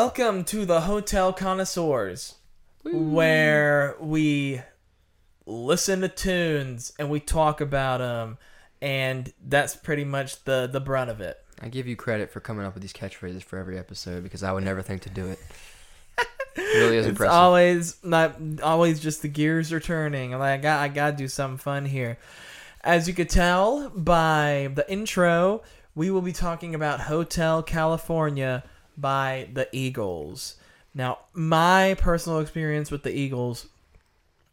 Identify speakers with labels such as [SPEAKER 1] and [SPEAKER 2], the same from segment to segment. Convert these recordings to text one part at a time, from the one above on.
[SPEAKER 1] Welcome to the Hotel Connoisseurs, where we listen to tunes and we talk about them, and that's pretty much the the brunt of it.
[SPEAKER 2] I give you credit for coming up with these catchphrases for every episode because I would never think to do it. It really is
[SPEAKER 1] It's
[SPEAKER 2] impressive.
[SPEAKER 1] always not always just the gears are turning. I'm like I got I got to do something fun here. As you could tell by the intro, we will be talking about Hotel California by the Eagles. Now, my personal experience with the Eagles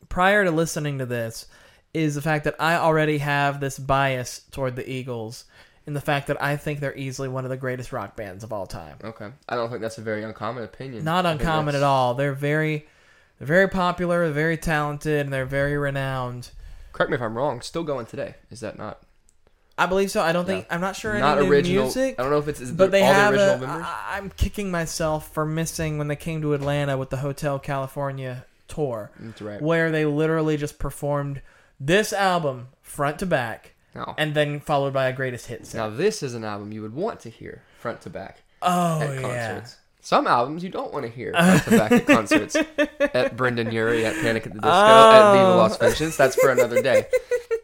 [SPEAKER 1] prior to listening to this is the fact that I already have this bias toward the Eagles in the fact that I think they're easily one of the greatest rock bands of all time.
[SPEAKER 2] okay. I don't think that's a very uncommon opinion.
[SPEAKER 1] Not uncommon at all. They're very they're very popular, they're very talented, and they're very renowned.
[SPEAKER 2] Correct me if I'm wrong. Still going today. Is that not
[SPEAKER 1] I believe so. I don't think I'm not sure
[SPEAKER 2] not
[SPEAKER 1] any new
[SPEAKER 2] original?
[SPEAKER 1] music.
[SPEAKER 2] I don't know if it's is
[SPEAKER 1] But they
[SPEAKER 2] all
[SPEAKER 1] have
[SPEAKER 2] the original
[SPEAKER 1] a,
[SPEAKER 2] members.
[SPEAKER 1] I, I'm kicking myself for missing when they came to Atlanta with the Hotel California tour,
[SPEAKER 2] That's right.
[SPEAKER 1] where they literally just performed this album front to back,
[SPEAKER 2] Now,
[SPEAKER 1] and then followed by a greatest hits.
[SPEAKER 2] now this is an album you would want to hear front to back
[SPEAKER 1] oh
[SPEAKER 2] at
[SPEAKER 1] yeah,
[SPEAKER 2] concerts. Some albums you don't want to hear front to back at concerts. At Brendon Urie, at Panic at the Disco, at Viva
[SPEAKER 1] Oh.
[SPEAKER 2] Las Vengeance. That's for another day.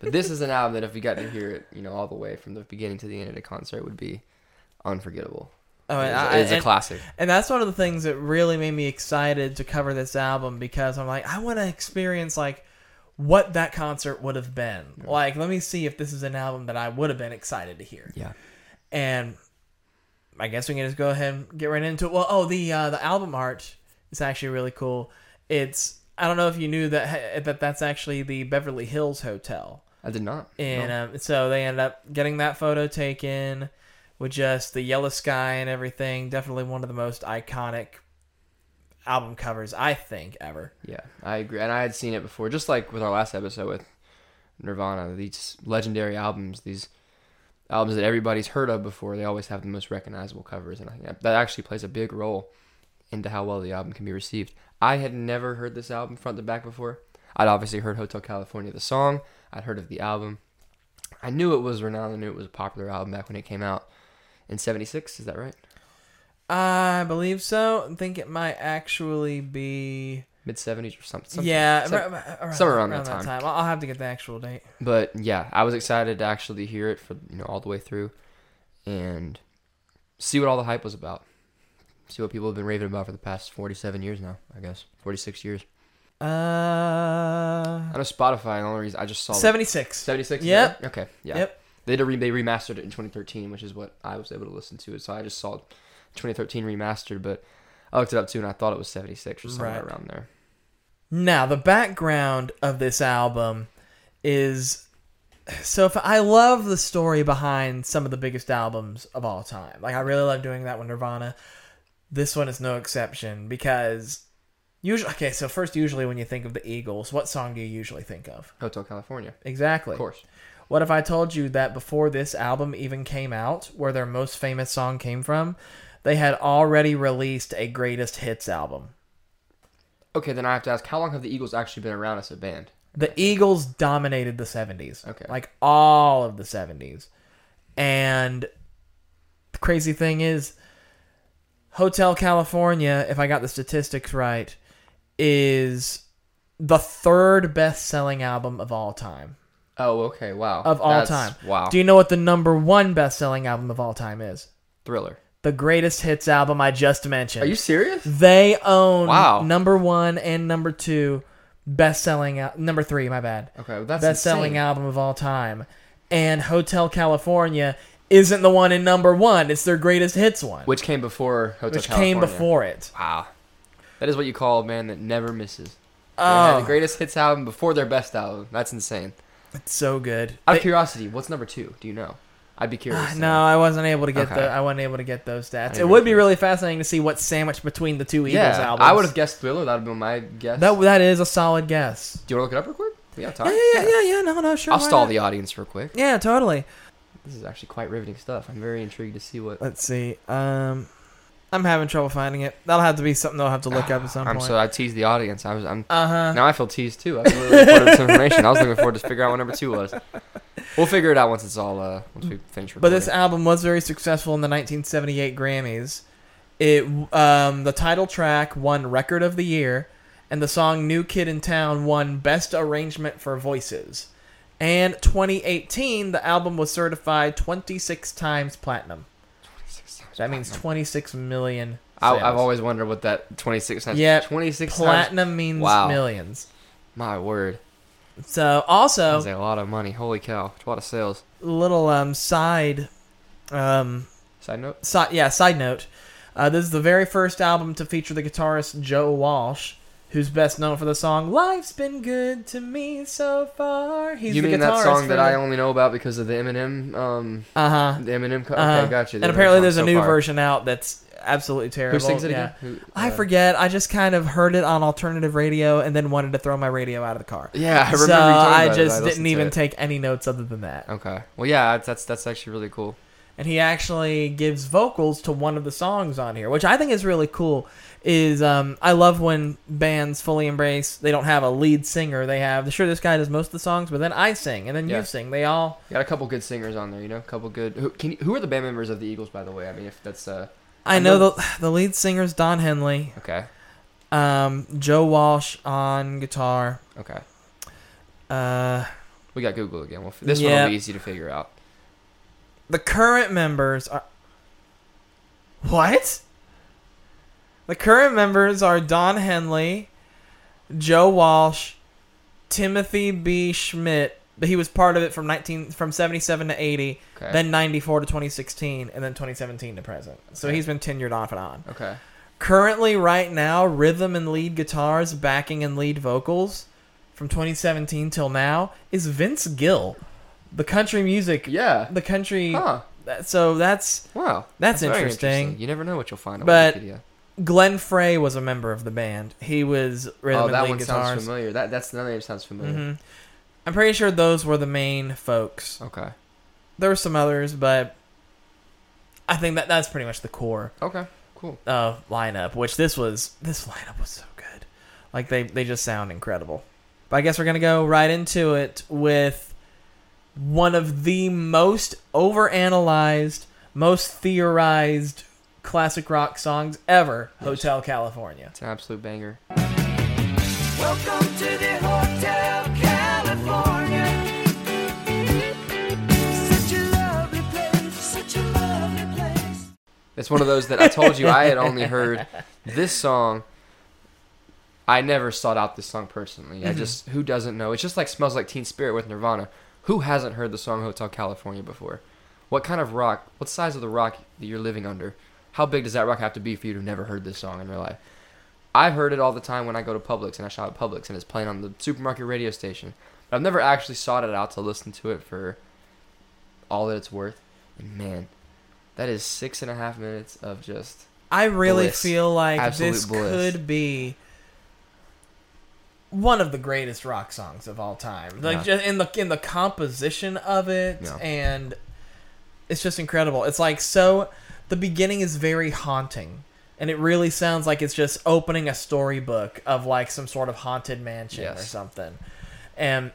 [SPEAKER 2] But this is an album that if we got to hear it, you know, all the way from the beginning to the end of the concert, would be unforgettable.
[SPEAKER 1] Oh, and,
[SPEAKER 2] It's,
[SPEAKER 1] I-
[SPEAKER 2] it's a
[SPEAKER 1] and-
[SPEAKER 2] classic.
[SPEAKER 1] And that's one of the things that really made me excited to cover this album because I'm like, I want to experience like what that concert would have been. Like, let me see if this is an album that I would have been excited to hear.
[SPEAKER 2] Yeah.
[SPEAKER 1] And I guess we can just go ahead and get right into it. Well, oh, the uh, the album art is actually really cool. It's I don't know if you knew that that that's actually the Beverly Hills Hotel.
[SPEAKER 2] I did not.
[SPEAKER 1] And
[SPEAKER 2] No.
[SPEAKER 1] um, so they end up getting that photo taken with just the yellow sky and everything. Definitely one of the most iconic album covers I think ever.
[SPEAKER 2] Yeah, I agree. And I had seen it before, just like with our last episode with Nirvana. These legendary albums, these albums that everybody's heard of before, they always have the most recognizable covers, and I think that, actually plays a big role into how well the album can be received. I had never heard this album front to back before. I'd obviously heard Hotel California, the song. I'd heard of the album. I knew it was renowned. I knew it was a popular album back when it came out in '76. Is that right?
[SPEAKER 1] I believe so. I think it might actually be
[SPEAKER 2] Mid '70s or something. something
[SPEAKER 1] yeah,
[SPEAKER 2] some- somewhere around that time.
[SPEAKER 1] I'll I'll have to get the actual date.
[SPEAKER 2] but yeah, I was excited to actually hear it for you know all the way through, and see what all the hype was about. See what people have been raving about for the past forty-seven years now. I guess forty-six years.
[SPEAKER 1] Uh,
[SPEAKER 2] I know Spotify. The only reason I just saw
[SPEAKER 1] seventy six.
[SPEAKER 2] seventy-six.
[SPEAKER 1] Yep.
[SPEAKER 2] Okay. Yeah.
[SPEAKER 1] Yep.
[SPEAKER 2] They did a re- they remastered it in 2013, which is what I was able to listen to. It. So I just saw 2013 remastered, but I looked it up too, and I thought it was 76 or somewhere
[SPEAKER 1] Right.
[SPEAKER 2] around there.
[SPEAKER 1] Now, the background of this album is so if I love the story behind some of the biggest albums of all time. Like I really love doing that with Nirvana. This one is no exception because usually okay, so first usually when you think of the Eagles, what song do you usually think of?
[SPEAKER 2] Hotel California,
[SPEAKER 1] Exactly.
[SPEAKER 2] of course.
[SPEAKER 1] What if I told you that before this album even came out, where their most famous song came from, they had already released a greatest hits album.
[SPEAKER 2] Okay, then I have to ask, how long have the Eagles actually been around as a band?
[SPEAKER 1] The Eagles dominated the 70s.
[SPEAKER 2] Okay.
[SPEAKER 1] Like all of the 70s. And the crazy thing is, Hotel California, if I got the statistics right, is the third best selling album of all time.
[SPEAKER 2] Oh, okay. Wow.
[SPEAKER 1] Of all
[SPEAKER 2] That's-
[SPEAKER 1] time.
[SPEAKER 2] Wow.
[SPEAKER 1] Do you know what the number one best selling album of all time is?
[SPEAKER 2] Thriller.
[SPEAKER 1] The greatest hits album I just mentioned.
[SPEAKER 2] Are you serious?
[SPEAKER 1] They own
[SPEAKER 2] Wow.
[SPEAKER 1] number one and number two best selling al- number three, my bad.
[SPEAKER 2] Okay, well, that's
[SPEAKER 1] best selling album of all time. And Hotel California isn't the one in number one. It's their greatest hits one.
[SPEAKER 2] Which came before Hotel California.
[SPEAKER 1] which
[SPEAKER 2] California.
[SPEAKER 1] came before it.
[SPEAKER 2] Wow. That is what you call a man that never misses. They had
[SPEAKER 1] Oh,
[SPEAKER 2] the greatest hits album before their best album. That's insane.
[SPEAKER 1] it's so good.
[SPEAKER 2] Out of
[SPEAKER 1] They-
[SPEAKER 2] curiosity, what's number two? Do you know? I'd be curious. to
[SPEAKER 1] no. I wasn't able to get
[SPEAKER 2] Okay.
[SPEAKER 1] the. I wasn't able to get those stats. It would be really fascinating to see what's sandwiched between the two Eagles
[SPEAKER 2] yeah,
[SPEAKER 1] albums.
[SPEAKER 2] I would have guessed Thriller. That would have been my guess.
[SPEAKER 1] That that is a solid guess.
[SPEAKER 2] Do you want to look it up real quick? Yeah.
[SPEAKER 1] Yeah, yeah, yeah, yeah. No, no, sure.
[SPEAKER 2] I'll stall
[SPEAKER 1] not?
[SPEAKER 2] the audience real quick.
[SPEAKER 1] Yeah, totally.
[SPEAKER 2] This is actually quite riveting stuff. I'm very intrigued to see what.
[SPEAKER 1] Let's see. Um, I'm having trouble finding it. That'll have to be something they'll have to look up at some point.
[SPEAKER 2] I'm
[SPEAKER 1] point.
[SPEAKER 2] so I teased the audience. I was. I'm.
[SPEAKER 1] uh huh.
[SPEAKER 2] Now I feel teased too. I was really looking forward to information. I was looking forward to figure out what number two was. We'll figure it out once it's all. Uh, once we finish recording.
[SPEAKER 1] But this album was very successful in the 1978 Grammys. It um, the title track won Record of the Year, and the song "New Kid in Town" won Best Arrangement for Voices. And 2018, the album was certified 26 times platinum. That means 26 million.
[SPEAKER 2] I,
[SPEAKER 1] sales.
[SPEAKER 2] I've always wondered what that 26 times.
[SPEAKER 1] Yeah,
[SPEAKER 2] 26 times.
[SPEAKER 1] platinum means
[SPEAKER 2] Wow.
[SPEAKER 1] millions.
[SPEAKER 2] My word.
[SPEAKER 1] So also
[SPEAKER 2] That's a lot of money. Holy cow. It's a lot of sales.
[SPEAKER 1] little um side um
[SPEAKER 2] Side note?
[SPEAKER 1] si- yeah side note uh, this is the very first album to feature the guitarist joe walsh who's best known for the song life's been good to me so far he's
[SPEAKER 2] you
[SPEAKER 1] the
[SPEAKER 2] mean that song that I only know about because of the Eminem, um,
[SPEAKER 1] uh-huh
[SPEAKER 2] the Eminem? Co-
[SPEAKER 1] uh-huh.
[SPEAKER 2] okay, gotcha. The
[SPEAKER 1] and
[SPEAKER 2] Eminem
[SPEAKER 1] apparently there's a new
[SPEAKER 2] far.
[SPEAKER 1] version out that's absolutely terrible
[SPEAKER 2] Who sings it
[SPEAKER 1] yeah.
[SPEAKER 2] again? Who,
[SPEAKER 1] I
[SPEAKER 2] uh,
[SPEAKER 1] forget. I just kind of heard it on alternative radio and then wanted to throw my radio out of the car.
[SPEAKER 2] Yeah, I remember.
[SPEAKER 1] so
[SPEAKER 2] you
[SPEAKER 1] I just
[SPEAKER 2] listened
[SPEAKER 1] didn't even take any notes other than that.
[SPEAKER 2] Okay. Well, yeah, that's that's, that's actually really cool.
[SPEAKER 1] and he actually gives vocals to one of the songs on here, which I think is really cool. Is um, I love when bands fully embrace they don't have a lead singer. They have sure this guy does most of the songs, but then I sing and then
[SPEAKER 2] Yeah.
[SPEAKER 1] you sing. They all
[SPEAKER 2] got a couple good singers on there, you know, a couple good. Who can you, who are the band members of the Eagles, by the way? I mean, if that's uh
[SPEAKER 1] I,
[SPEAKER 2] I
[SPEAKER 1] know,
[SPEAKER 2] know-
[SPEAKER 1] the the lead singer's Don Henley,
[SPEAKER 2] okay,
[SPEAKER 1] um, Joe Walsh on guitar.
[SPEAKER 2] okay.
[SPEAKER 1] Uh,
[SPEAKER 2] We got Google again. Well, this one will be easy to figure out.
[SPEAKER 1] the current members are what? The current members are Don Henley, Joe Walsh, Timothy B. Schmit. But he was part of it from nineteen from seventy seven to eighty,
[SPEAKER 2] Okay.
[SPEAKER 1] then ninety four to twenty sixteen, and then twenty seventeen to present. So
[SPEAKER 2] Okay.
[SPEAKER 1] he's been tenured off and on.
[SPEAKER 2] okay.
[SPEAKER 1] Currently, right now, rhythm and lead guitars, backing and lead vocals, from twenty seventeen till now, is Vince Gill, the country music,
[SPEAKER 2] Yeah.
[SPEAKER 1] the country.
[SPEAKER 2] Huh.
[SPEAKER 1] that- So that's
[SPEAKER 2] Wow.
[SPEAKER 1] That's
[SPEAKER 2] very
[SPEAKER 1] interesting.
[SPEAKER 2] You never know what you'll find on
[SPEAKER 1] But-
[SPEAKER 2] Wikipedia.
[SPEAKER 1] Glenn Frey was a member of the band. He was rhythm
[SPEAKER 2] Oh,
[SPEAKER 1] and
[SPEAKER 2] that
[SPEAKER 1] lead
[SPEAKER 2] one
[SPEAKER 1] guitars.
[SPEAKER 2] sounds familiar. That that's the name sounds familiar.
[SPEAKER 1] hmm I'm pretty sure those were the main folks.
[SPEAKER 2] Okay.
[SPEAKER 1] There were some others, but I think that that's pretty much the core
[SPEAKER 2] Okay. Cool.
[SPEAKER 1] uh, lineup. Which this was this lineup was so good. Like they they just sound incredible. But I guess we're gonna go right into it with one of the most overanalyzed, most theorized classic rock songs ever, Hotel California.
[SPEAKER 2] It's an absolute banger.
[SPEAKER 3] Welcome to the Hotel California. Such a lovely place, such a lovely place.
[SPEAKER 2] It's one of those that I told you I had only heard this song. I never sought out this song personally. I
[SPEAKER 1] Mhm.
[SPEAKER 2] just who doesn't know? It's just like smells like Teen Spirit with Nirvana. Who hasn't heard the song Hotel California before? What kind of rock? What size of the rock that you're living under? How big does that rock have to be for you to have never heard this song in your life? I've heard it all the time when I go to Publix and I shop at Publix and it's playing on the supermarket radio station. But I've never actually sought it out to listen to it for all that it's worth. And man, that is six and a half minutes of just
[SPEAKER 1] I really
[SPEAKER 2] Bliss.
[SPEAKER 1] feel like
[SPEAKER 2] Absolute
[SPEAKER 1] this
[SPEAKER 2] bliss.
[SPEAKER 1] could be one of the greatest rock songs of all time. Like
[SPEAKER 2] Yeah.
[SPEAKER 1] just in the in the composition of it
[SPEAKER 2] Yeah.
[SPEAKER 1] and it's just incredible. It's like so the beginning is very haunting and it really sounds like it's just opening a storybook of like some sort of haunted mansion or something. And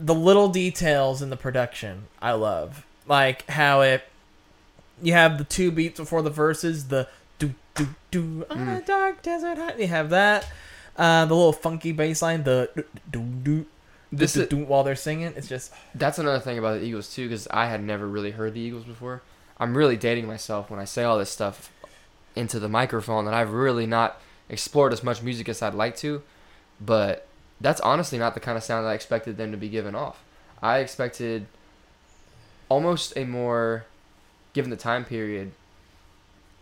[SPEAKER 1] the little details in the production I love. Like how it you have the two beats before the verses, the do do do on a
[SPEAKER 2] Mm.
[SPEAKER 1] dark desert high. You have that. Uh, the little funky bass line, the do do do,
[SPEAKER 2] This
[SPEAKER 1] do,
[SPEAKER 2] is-
[SPEAKER 1] do, while they're singing. It's just
[SPEAKER 2] That's another thing about the Eagles too, because I had never really heard the Eagles before. I'm really dating myself when I say all this stuff into the microphone that I've really not explored as much music as I'd like to. But that's honestly not the kind of sound I expected them to be giving off. I expected almost a more, given the time period,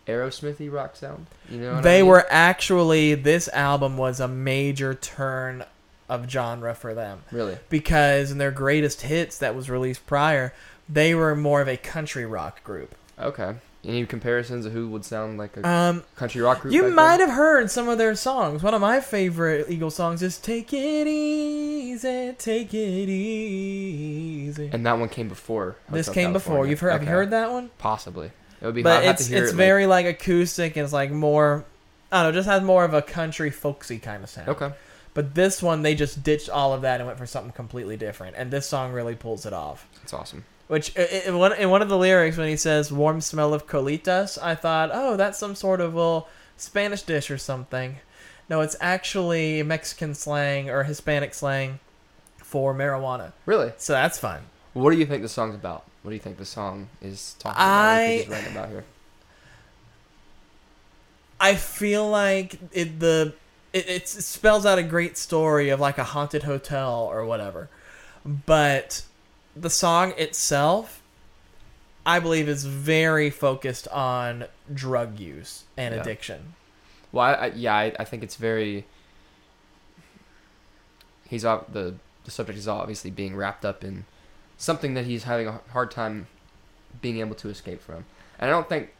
[SPEAKER 2] Aerosmithy rock sound. You know, what I
[SPEAKER 1] they
[SPEAKER 2] mean?
[SPEAKER 1] were actually this album was a major turn of genre for them
[SPEAKER 2] really
[SPEAKER 1] because in their greatest hits that was released prior, they were more of a country rock group.
[SPEAKER 2] okay. Any comparisons of who would sound like a
[SPEAKER 1] Um,
[SPEAKER 2] country rock group?
[SPEAKER 1] You might
[SPEAKER 2] then?
[SPEAKER 1] have heard some of their songs. One of my favorite Eagle songs is "Take It Easy, Take It Easy."
[SPEAKER 2] And that one came before.
[SPEAKER 1] this
[SPEAKER 2] Hotel
[SPEAKER 1] came before. You've heard? Have you heard that one?
[SPEAKER 2] Possibly. It would be.
[SPEAKER 1] But it's
[SPEAKER 2] to hear
[SPEAKER 1] it's
[SPEAKER 2] it,
[SPEAKER 1] very like acoustic and it's like more. I don't know, just has more of a country folksy kind of sound.
[SPEAKER 2] Okay.
[SPEAKER 1] But this one, they just ditched all of that and went for something completely different. And this song really pulls it off.
[SPEAKER 2] That's awesome.
[SPEAKER 1] Which i- i- in one, in one of the lyrics when he says "warm smell of colitas," I thought, oh, that's some sort of little Spanish dish or something. No, it's actually Mexican slang or Hispanic slang for marijuana.
[SPEAKER 2] Really?
[SPEAKER 1] So that's fun.
[SPEAKER 2] What do you think the song's about? What do you think the song is talking about? What do you think
[SPEAKER 1] I-
[SPEAKER 2] about here?
[SPEAKER 1] I feel like it the it, it spells out a great story of like a haunted hotel or whatever, but the song itself, I believe, is very focused on drug use and
[SPEAKER 2] Yeah.
[SPEAKER 1] addiction.
[SPEAKER 2] Well, I, I, yeah, I, I think it's very. He's the the subject is obviously being wrapped up in something that he's having a hard time being able to escape from, and I don't think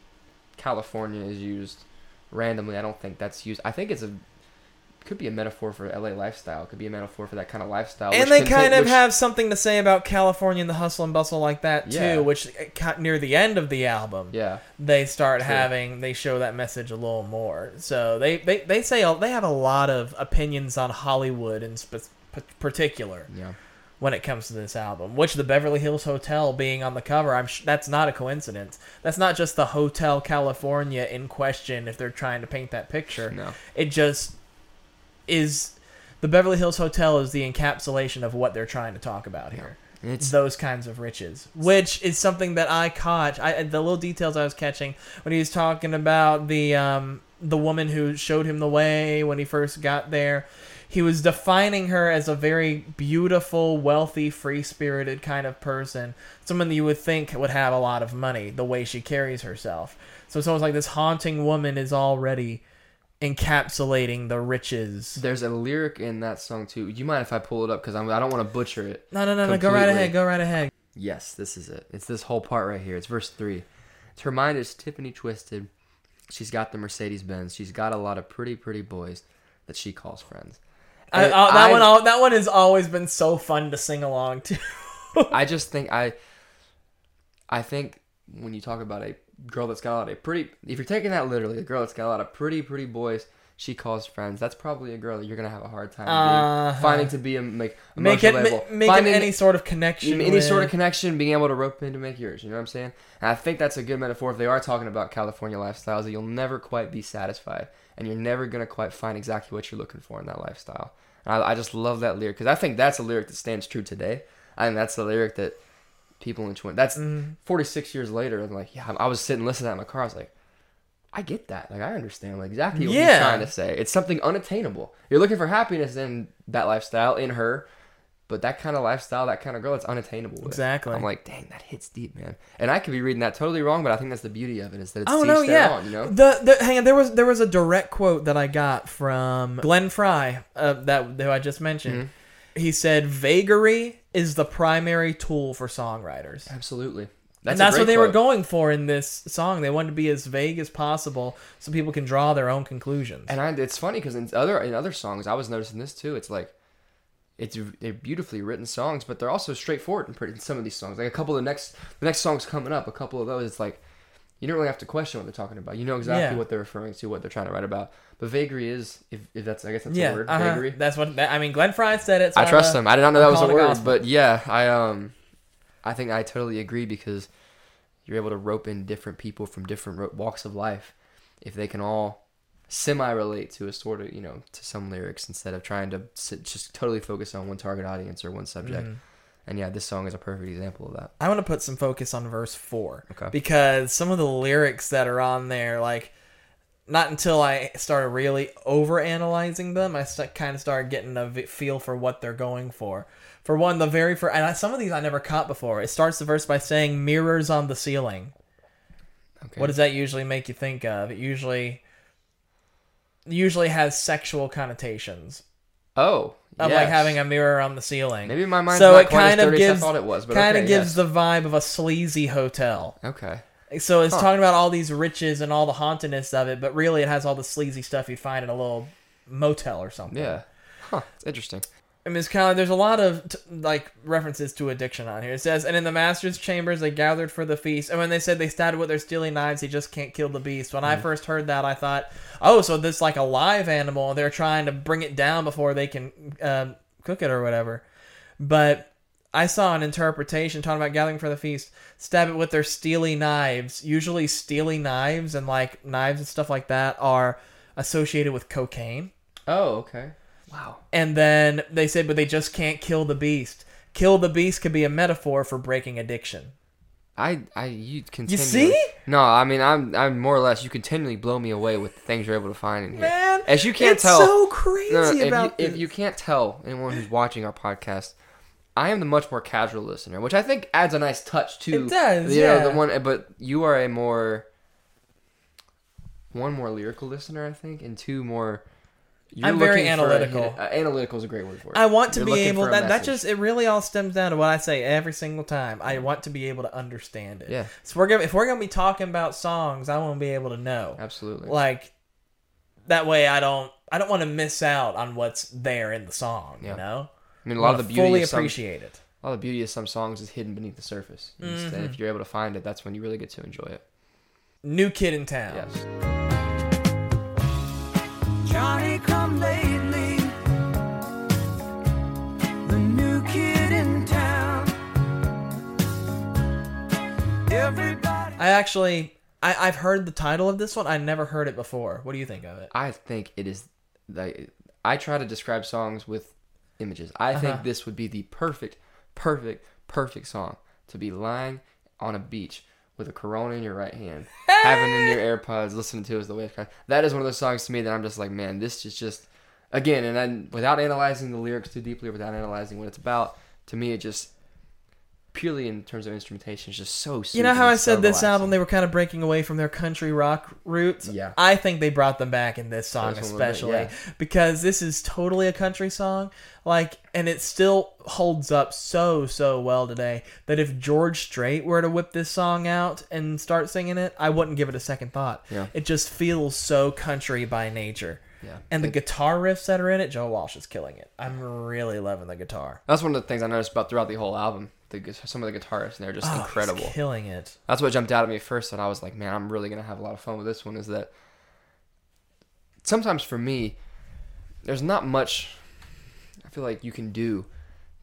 [SPEAKER 2] California is used randomly. I don't think that's used. I think it's a could be a metaphor for LA lifestyle. It could be a metaphor for that kind of lifestyle.
[SPEAKER 1] and they kind of
[SPEAKER 2] which-
[SPEAKER 1] have something to say about California and the hustle and bustle like that too,
[SPEAKER 2] Yeah.
[SPEAKER 1] which uh, near the end of the album.
[SPEAKER 2] Yeah,
[SPEAKER 1] they start
[SPEAKER 2] True.
[SPEAKER 1] having they show that message a little more. So they they, they say they have a lot of opinions on Hollywood in spe- p- particular
[SPEAKER 2] yeah.
[SPEAKER 1] when it comes to this album. Which the Beverly Hills Hotel being on the cover, I'm sh- that's not a coincidence. That's not just the Hotel California in question if they're trying to paint that picture.
[SPEAKER 2] No.
[SPEAKER 1] It just is the Beverly Hills Hotel is the encapsulation of what they're trying to talk about here
[SPEAKER 2] it's
[SPEAKER 1] those kinds of riches, which is something that I caught. I the little details I was catching when he was talking about the um, the woman who showed him the way when he first got there. He was defining her as a very beautiful, wealthy, free spirited kind of person. Someone that you would think would have a lot of money, the way she carries herself. So it's almost like this haunting woman is already encapsulating the riches.
[SPEAKER 2] there's a lyric in that song too. You mind if I pull it up because I'm I don't want to butcher it.
[SPEAKER 1] No, no, no, no. Go right ahead. Go right ahead.
[SPEAKER 2] Yes, this is it. It's this whole part right here. It's verse three. It's her mind is Tiffany twisted. She's got the Mercedes Benz. She's got a lot of pretty, pretty boys that she calls friends.
[SPEAKER 1] I, uh, that
[SPEAKER 2] I-
[SPEAKER 1] one, that one has always been so fun to sing along to.
[SPEAKER 2] I just think I, I think when you talk about a girl that's got a lot of pretty, if you're taking that literally, a girl that's got a lot of pretty, pretty boys she calls friends. That's probably a girl that you're gonna have a hard time
[SPEAKER 1] Uh-huh.
[SPEAKER 2] finding to be a like
[SPEAKER 1] make it ma- make
[SPEAKER 2] Finding-
[SPEAKER 1] any sort of connection.
[SPEAKER 2] any
[SPEAKER 1] with-
[SPEAKER 2] sort of connection, being able to rope in to make yours. You know what I'm saying? And I think that's a good metaphor if they are talking about California lifestyles. That you'll never quite be satisfied, and you're never gonna quite find exactly what you're looking for in that lifestyle. And I, I just love that lyric because I think that's a lyric that stands true today. I think that's the lyric that people in 20 that's
[SPEAKER 1] Mhm.
[SPEAKER 2] 46 years later. I'm like, yeah, I was sitting listening to that in my car. I was like. I get that. Like I understand like exactly what
[SPEAKER 1] Yeah.
[SPEAKER 2] he's trying to say. It's something unattainable. You're looking for happiness in that lifestyle in her, but that kind of lifestyle, that kind of girl, it's unattainable. With.
[SPEAKER 1] Exactly.
[SPEAKER 2] I'm like, dang, that hits deep, man. And I could be reading that totally wrong, but I think that's the beauty of it is that it's
[SPEAKER 1] Oh no, yeah.
[SPEAKER 2] own, you know.
[SPEAKER 1] The, the hang on, there was there was a direct quote that I got from Glenn Frey, uh, that who I just mentioned.
[SPEAKER 2] Mm-hmm.
[SPEAKER 1] He said, "Vagary is the primary tool for songwriters."
[SPEAKER 2] Absolutely.
[SPEAKER 1] and that's what they were going for in this song. They wanted to be as vague as possible so people can draw their own conclusions.
[SPEAKER 2] And I, it's funny because in other in other songs, I was noticing this too. It's like it's they're beautifully written songs, but they're also straightforward in, pretty, in some of these songs. Like a couple of the next the next songs coming up, a couple of those, it's like you don't really have to question what they're talking about. You know exactly
[SPEAKER 1] Yeah.
[SPEAKER 2] what they're referring to, what they're trying to write about. But vagary is, if, if that's I guess that's
[SPEAKER 1] yeah,
[SPEAKER 2] a word,
[SPEAKER 1] uh-huh.
[SPEAKER 2] vagary.
[SPEAKER 1] That's what that, I mean. Glenn Frey said it. so
[SPEAKER 2] I trust him. I did not know that was a word, but yeah, I um, I think I totally agree because you're able to rope in different people from different ro- walks of life if they can all semi relate to a sort of you know to some lyrics instead of trying to sit, just totally focus on one target audience or one subject.
[SPEAKER 1] Mhm.
[SPEAKER 2] And yeah, this song is a perfect example of that.
[SPEAKER 1] I want to put some focus on verse four
[SPEAKER 2] Okay.
[SPEAKER 1] because some of the lyrics that are on there, like, not until I started really over analyzing them, I st- kind of started getting a v- feel for what they're going for. For one, the very first, and I, some of these I never caught before. It starts the verse by saying "mirrors on the ceiling."
[SPEAKER 2] Okay.
[SPEAKER 1] What does that usually make you think of? It usually usually has sexual connotations
[SPEAKER 2] Oh,
[SPEAKER 1] of
[SPEAKER 2] yes.
[SPEAKER 1] like having a mirror on the ceiling.
[SPEAKER 2] maybe my mind's
[SPEAKER 1] so
[SPEAKER 2] not
[SPEAKER 1] it
[SPEAKER 2] quite
[SPEAKER 1] kind
[SPEAKER 2] as
[SPEAKER 1] of gives
[SPEAKER 2] I thought it was, but
[SPEAKER 1] kind of gives
[SPEAKER 2] yes.
[SPEAKER 1] the vibe of a sleazy hotel.
[SPEAKER 2] okay.
[SPEAKER 1] So it's
[SPEAKER 2] Huh.
[SPEAKER 1] talking about all these riches and all the hauntedness of it, but really it has all the sleazy stuff you find in a little motel or something.
[SPEAKER 2] Yeah. Huh. It's interesting.
[SPEAKER 1] I mean, it's kind of there's a lot of t- like references to addiction on here. It says, and in the master's chambers they gathered for the feast. And when they said they started with their steely knives, he just can't kill the beast. When
[SPEAKER 2] Mm.
[SPEAKER 1] I first heard that, I thought, oh, so this like a live animal. They're trying to bring it down before they can um, cook it or whatever. But I saw an interpretation talking about gathering for the feast. Stab it with their steely knives. Usually, steely knives and like knives and stuff like that are associated with cocaine.
[SPEAKER 2] Oh, okay. Wow.
[SPEAKER 1] And then they said, but they just can't kill the beast. Kill the beast could be a metaphor for breaking addiction.
[SPEAKER 2] I, I, you continue.
[SPEAKER 1] You see?
[SPEAKER 2] No, I mean, I'm, I'm more or less. You continually blow me away with the things you're able to find in here.
[SPEAKER 1] Man,
[SPEAKER 2] as you can't
[SPEAKER 1] it's
[SPEAKER 2] tell,
[SPEAKER 1] so crazy
[SPEAKER 2] No, no, if,
[SPEAKER 1] about
[SPEAKER 2] you,
[SPEAKER 1] this.
[SPEAKER 2] if you can't tell anyone who's watching our podcast, I am the much more casual listener, which I think adds a nice touch to
[SPEAKER 1] It does,
[SPEAKER 2] you know,
[SPEAKER 1] yeah.
[SPEAKER 2] the one. But you are a more one more lyrical listener, I think, and two more. You're
[SPEAKER 1] I'm very
[SPEAKER 2] looking for a
[SPEAKER 1] analytical.
[SPEAKER 2] uh, analytical is a great word for it.
[SPEAKER 1] I want to
[SPEAKER 2] You're
[SPEAKER 1] be able
[SPEAKER 2] for a
[SPEAKER 1] that that just it really all stems down to what I say every single time. I want to be able to understand it.
[SPEAKER 2] Yeah.
[SPEAKER 1] So we're gonna if we're gonna be talking about songs, I want to be able to know.
[SPEAKER 2] absolutely.
[SPEAKER 1] Like that way I don't I don't want to miss out on what's there in the song,
[SPEAKER 2] Yeah.
[SPEAKER 1] you know?
[SPEAKER 2] I mean, a lot of the beauty
[SPEAKER 1] fully
[SPEAKER 2] of some,
[SPEAKER 1] appreciate it.
[SPEAKER 2] a lot of the beauty of some songs is hidden beneath the surface.
[SPEAKER 1] Mm-hmm.
[SPEAKER 2] if you're able to find it, that's when you really get to enjoy it.
[SPEAKER 1] New kid in town.
[SPEAKER 2] Yes.
[SPEAKER 3] Johnny come lately. The new kid in town. Everybody.
[SPEAKER 1] I actually I, I've heard the title of this one. I never heard it before. What do you think of it?
[SPEAKER 2] I think it is like I try to describe songs with images. I
[SPEAKER 1] Uh-huh.
[SPEAKER 2] think this would be the perfect, perfect, perfect song to be lying on a beach with a Corona in your right hand, having in your AirPods, listening to as the waves crash. That is one of those songs to me that I'm just like, man, this is just again, and then without analyzing the lyrics too deeply, without analyzing what it's about, to me it just purely in terms of instrumentation is just so.
[SPEAKER 1] You know how I said this album they were kind of breaking away from their country rock roots?
[SPEAKER 2] Yeah.
[SPEAKER 1] I think they brought them back in this song
[SPEAKER 2] This one a little bit,
[SPEAKER 1] especially
[SPEAKER 2] yeah.
[SPEAKER 1] because this is totally a country song like and it still holds up so so well today that if George Strait were to whip this song out and start singing it, I wouldn't give it a second thought.
[SPEAKER 2] Yeah.
[SPEAKER 1] It just feels so country by nature.
[SPEAKER 2] Yeah.
[SPEAKER 1] And the guitar riffs that are in it, Joe Walsh is killing it. I'm really loving the guitar.
[SPEAKER 2] That's one of the things I noticed about throughout the whole album. The, some of the guitarists, and they're just
[SPEAKER 1] Oh,
[SPEAKER 2] incredible.
[SPEAKER 1] killing it.
[SPEAKER 2] That's what jumped out at me first. and I was like, man, I'm really gonna have a lot of fun with this one. Is that sometimes for me, there's not much. I feel like you can do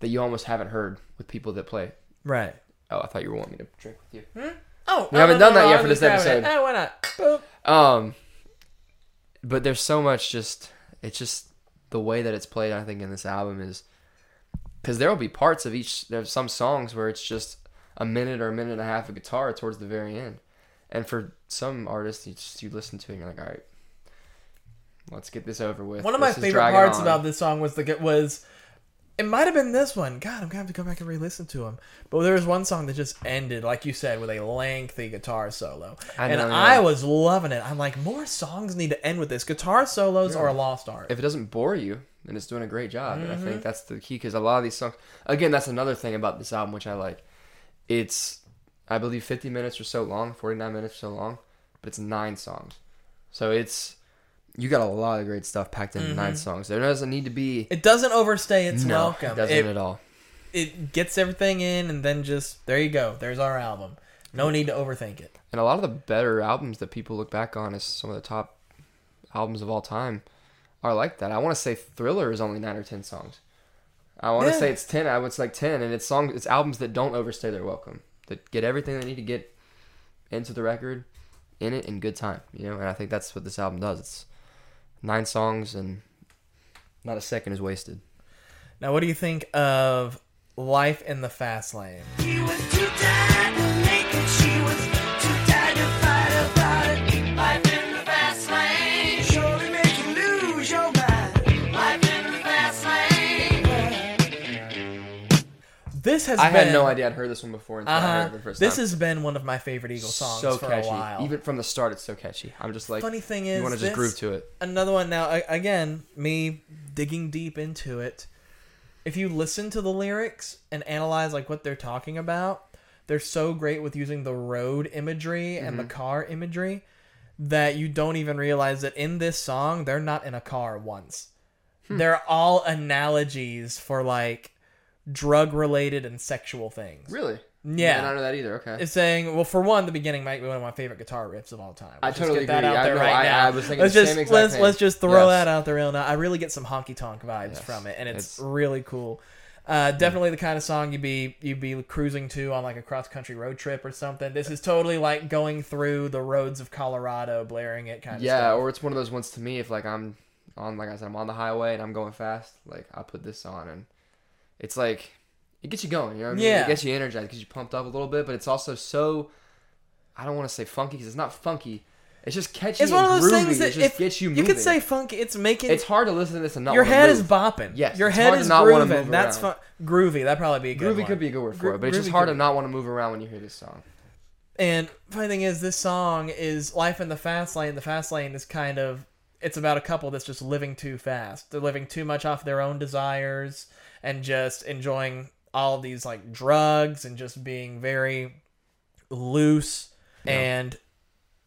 [SPEAKER 2] that you almost haven't heard with people that play.
[SPEAKER 1] Right.
[SPEAKER 2] Oh, I thought you were wanting me to drink with you.
[SPEAKER 1] Oh,
[SPEAKER 2] We haven't done that yet for this episode.
[SPEAKER 1] Eh, why not? Boop.
[SPEAKER 2] Um, but there's so much just it's just the way that it's played. I think in this album is because there will be parts of each. There's some songs where it's just a minute or a minute and a half of guitar towards the very end, and for some artists, you just you listen to it and you're like, all right, let's get this over with.
[SPEAKER 1] One of my
[SPEAKER 2] This is
[SPEAKER 1] favorite parts
[SPEAKER 2] on."
[SPEAKER 1] about this song was the was it might have been this one. God, I'm gonna have to go back and re-listen to them. But there was one song that just ended, like you said, with a lengthy guitar solo,
[SPEAKER 2] I
[SPEAKER 1] and. I was loving it. I'm like, more songs need to end with this. Guitar solos are a lost art.
[SPEAKER 2] if it doesn't bore you, then it's doing a great job. And I
[SPEAKER 1] Mm-hmm.
[SPEAKER 2] think that's the key because a lot of these songs, again, that's another thing about this album which I like. It's, I believe, 50 minutes or so long, 49 minutes or so long, but it's nine songs. So it's, you got a lot of great stuff packed into nine songs. There doesn't need to be.
[SPEAKER 1] Mm-hmm. It doesn't overstay its
[SPEAKER 2] no,
[SPEAKER 1] welcome.
[SPEAKER 2] It doesn't
[SPEAKER 1] It,
[SPEAKER 2] at all.
[SPEAKER 1] it gets everything in, and then just there you go. There's our album. No need to overthink it.
[SPEAKER 2] And a lot of the better albums that people look back on as some of the top albums of all time Oh, are like that. I want to say Thriller is only nine or ten songs. I want to
[SPEAKER 1] Yeah.
[SPEAKER 2] say it's ten. I would say like ten, and it's songs, it's albums that don't overstay their welcome, that get everything they need to get into the record, in it in good time. You know, and I think that's what this album does. It's nine songs, and not a second is wasted.
[SPEAKER 1] Now, what do you think of Life in the Fast Lane? This has
[SPEAKER 2] I
[SPEAKER 1] been
[SPEAKER 2] had no idea I'd heard this one before until I heard
[SPEAKER 1] Uh-huh.
[SPEAKER 2] it the first
[SPEAKER 1] This
[SPEAKER 2] time.
[SPEAKER 1] has been one of my favorite Eagle songs
[SPEAKER 2] so
[SPEAKER 1] for
[SPEAKER 2] catchy.
[SPEAKER 1] a while.
[SPEAKER 2] Even from the start, it's so catchy. I'm just like,
[SPEAKER 1] Funny thing is you
[SPEAKER 2] want to just groove to it.
[SPEAKER 1] another one now again me digging deep into it if you listen to the lyrics and analyze like what they're talking about they're so great with using the road imagery and
[SPEAKER 2] Mm-hmm.
[SPEAKER 1] the car imagery that you don't even realize that in this song they're not in a car once
[SPEAKER 2] Hmm.
[SPEAKER 1] they're all analogies for like drug related and sexual things
[SPEAKER 2] Really?
[SPEAKER 1] Yeah.
[SPEAKER 2] I did not know that either. Okay.
[SPEAKER 1] it's saying well for one the beginning might be one of my favorite guitar riffs of all time
[SPEAKER 2] I
[SPEAKER 1] Let's just
[SPEAKER 2] totally
[SPEAKER 1] get that
[SPEAKER 2] agree.
[SPEAKER 1] out
[SPEAKER 2] I
[SPEAKER 1] there
[SPEAKER 2] know,
[SPEAKER 1] right
[SPEAKER 2] I-
[SPEAKER 1] now
[SPEAKER 2] I was thinking
[SPEAKER 1] let's
[SPEAKER 2] the
[SPEAKER 1] just
[SPEAKER 2] same exact
[SPEAKER 1] let's
[SPEAKER 2] thing.
[SPEAKER 1] let's just throw
[SPEAKER 2] Yes.
[SPEAKER 1] that out there real now I really get some honky tonk vibes
[SPEAKER 2] Yes.
[SPEAKER 1] from it and it's,
[SPEAKER 2] It's-
[SPEAKER 1] really cool Uh, definitely the kind of song you'd be you'd be cruising to on like a cross country road trip or something. This is totally like going through the roads of Colorado, blaring it kind of
[SPEAKER 2] yeah,
[SPEAKER 1] stuff.
[SPEAKER 2] or it's one of those ones to me if like I'm on like I said I'm on the highway and I'm going fast, like I put this on and it's like it gets you going. You know what I mean?
[SPEAKER 1] Yeah.
[SPEAKER 2] It gets you energized, gets you pumped up a little bit, but it's also so I don't want to say funky because it's not funky. It's just catchy.
[SPEAKER 1] it's one of those
[SPEAKER 2] groovy.
[SPEAKER 1] things that if
[SPEAKER 2] gets you Moving.
[SPEAKER 1] you could say funky, it's making
[SPEAKER 2] it's hard to listen to this and not
[SPEAKER 1] your head
[SPEAKER 2] move.
[SPEAKER 1] is bopping.
[SPEAKER 2] Yes,
[SPEAKER 1] your
[SPEAKER 2] it's
[SPEAKER 1] head is
[SPEAKER 2] not
[SPEAKER 1] grooving. That's fun. Groovy. That probably be a good
[SPEAKER 2] Groovy
[SPEAKER 1] one.
[SPEAKER 2] could be a good word for
[SPEAKER 1] Gro-
[SPEAKER 2] it, but it's just hard to not want to move around when you hear this song.
[SPEAKER 1] And funny thing is, this song is life in the fast lane. The fast lane is kind of it's about a couple that's just living too fast. They're living too much off their own desires and just enjoying all these like drugs and just being very loose. And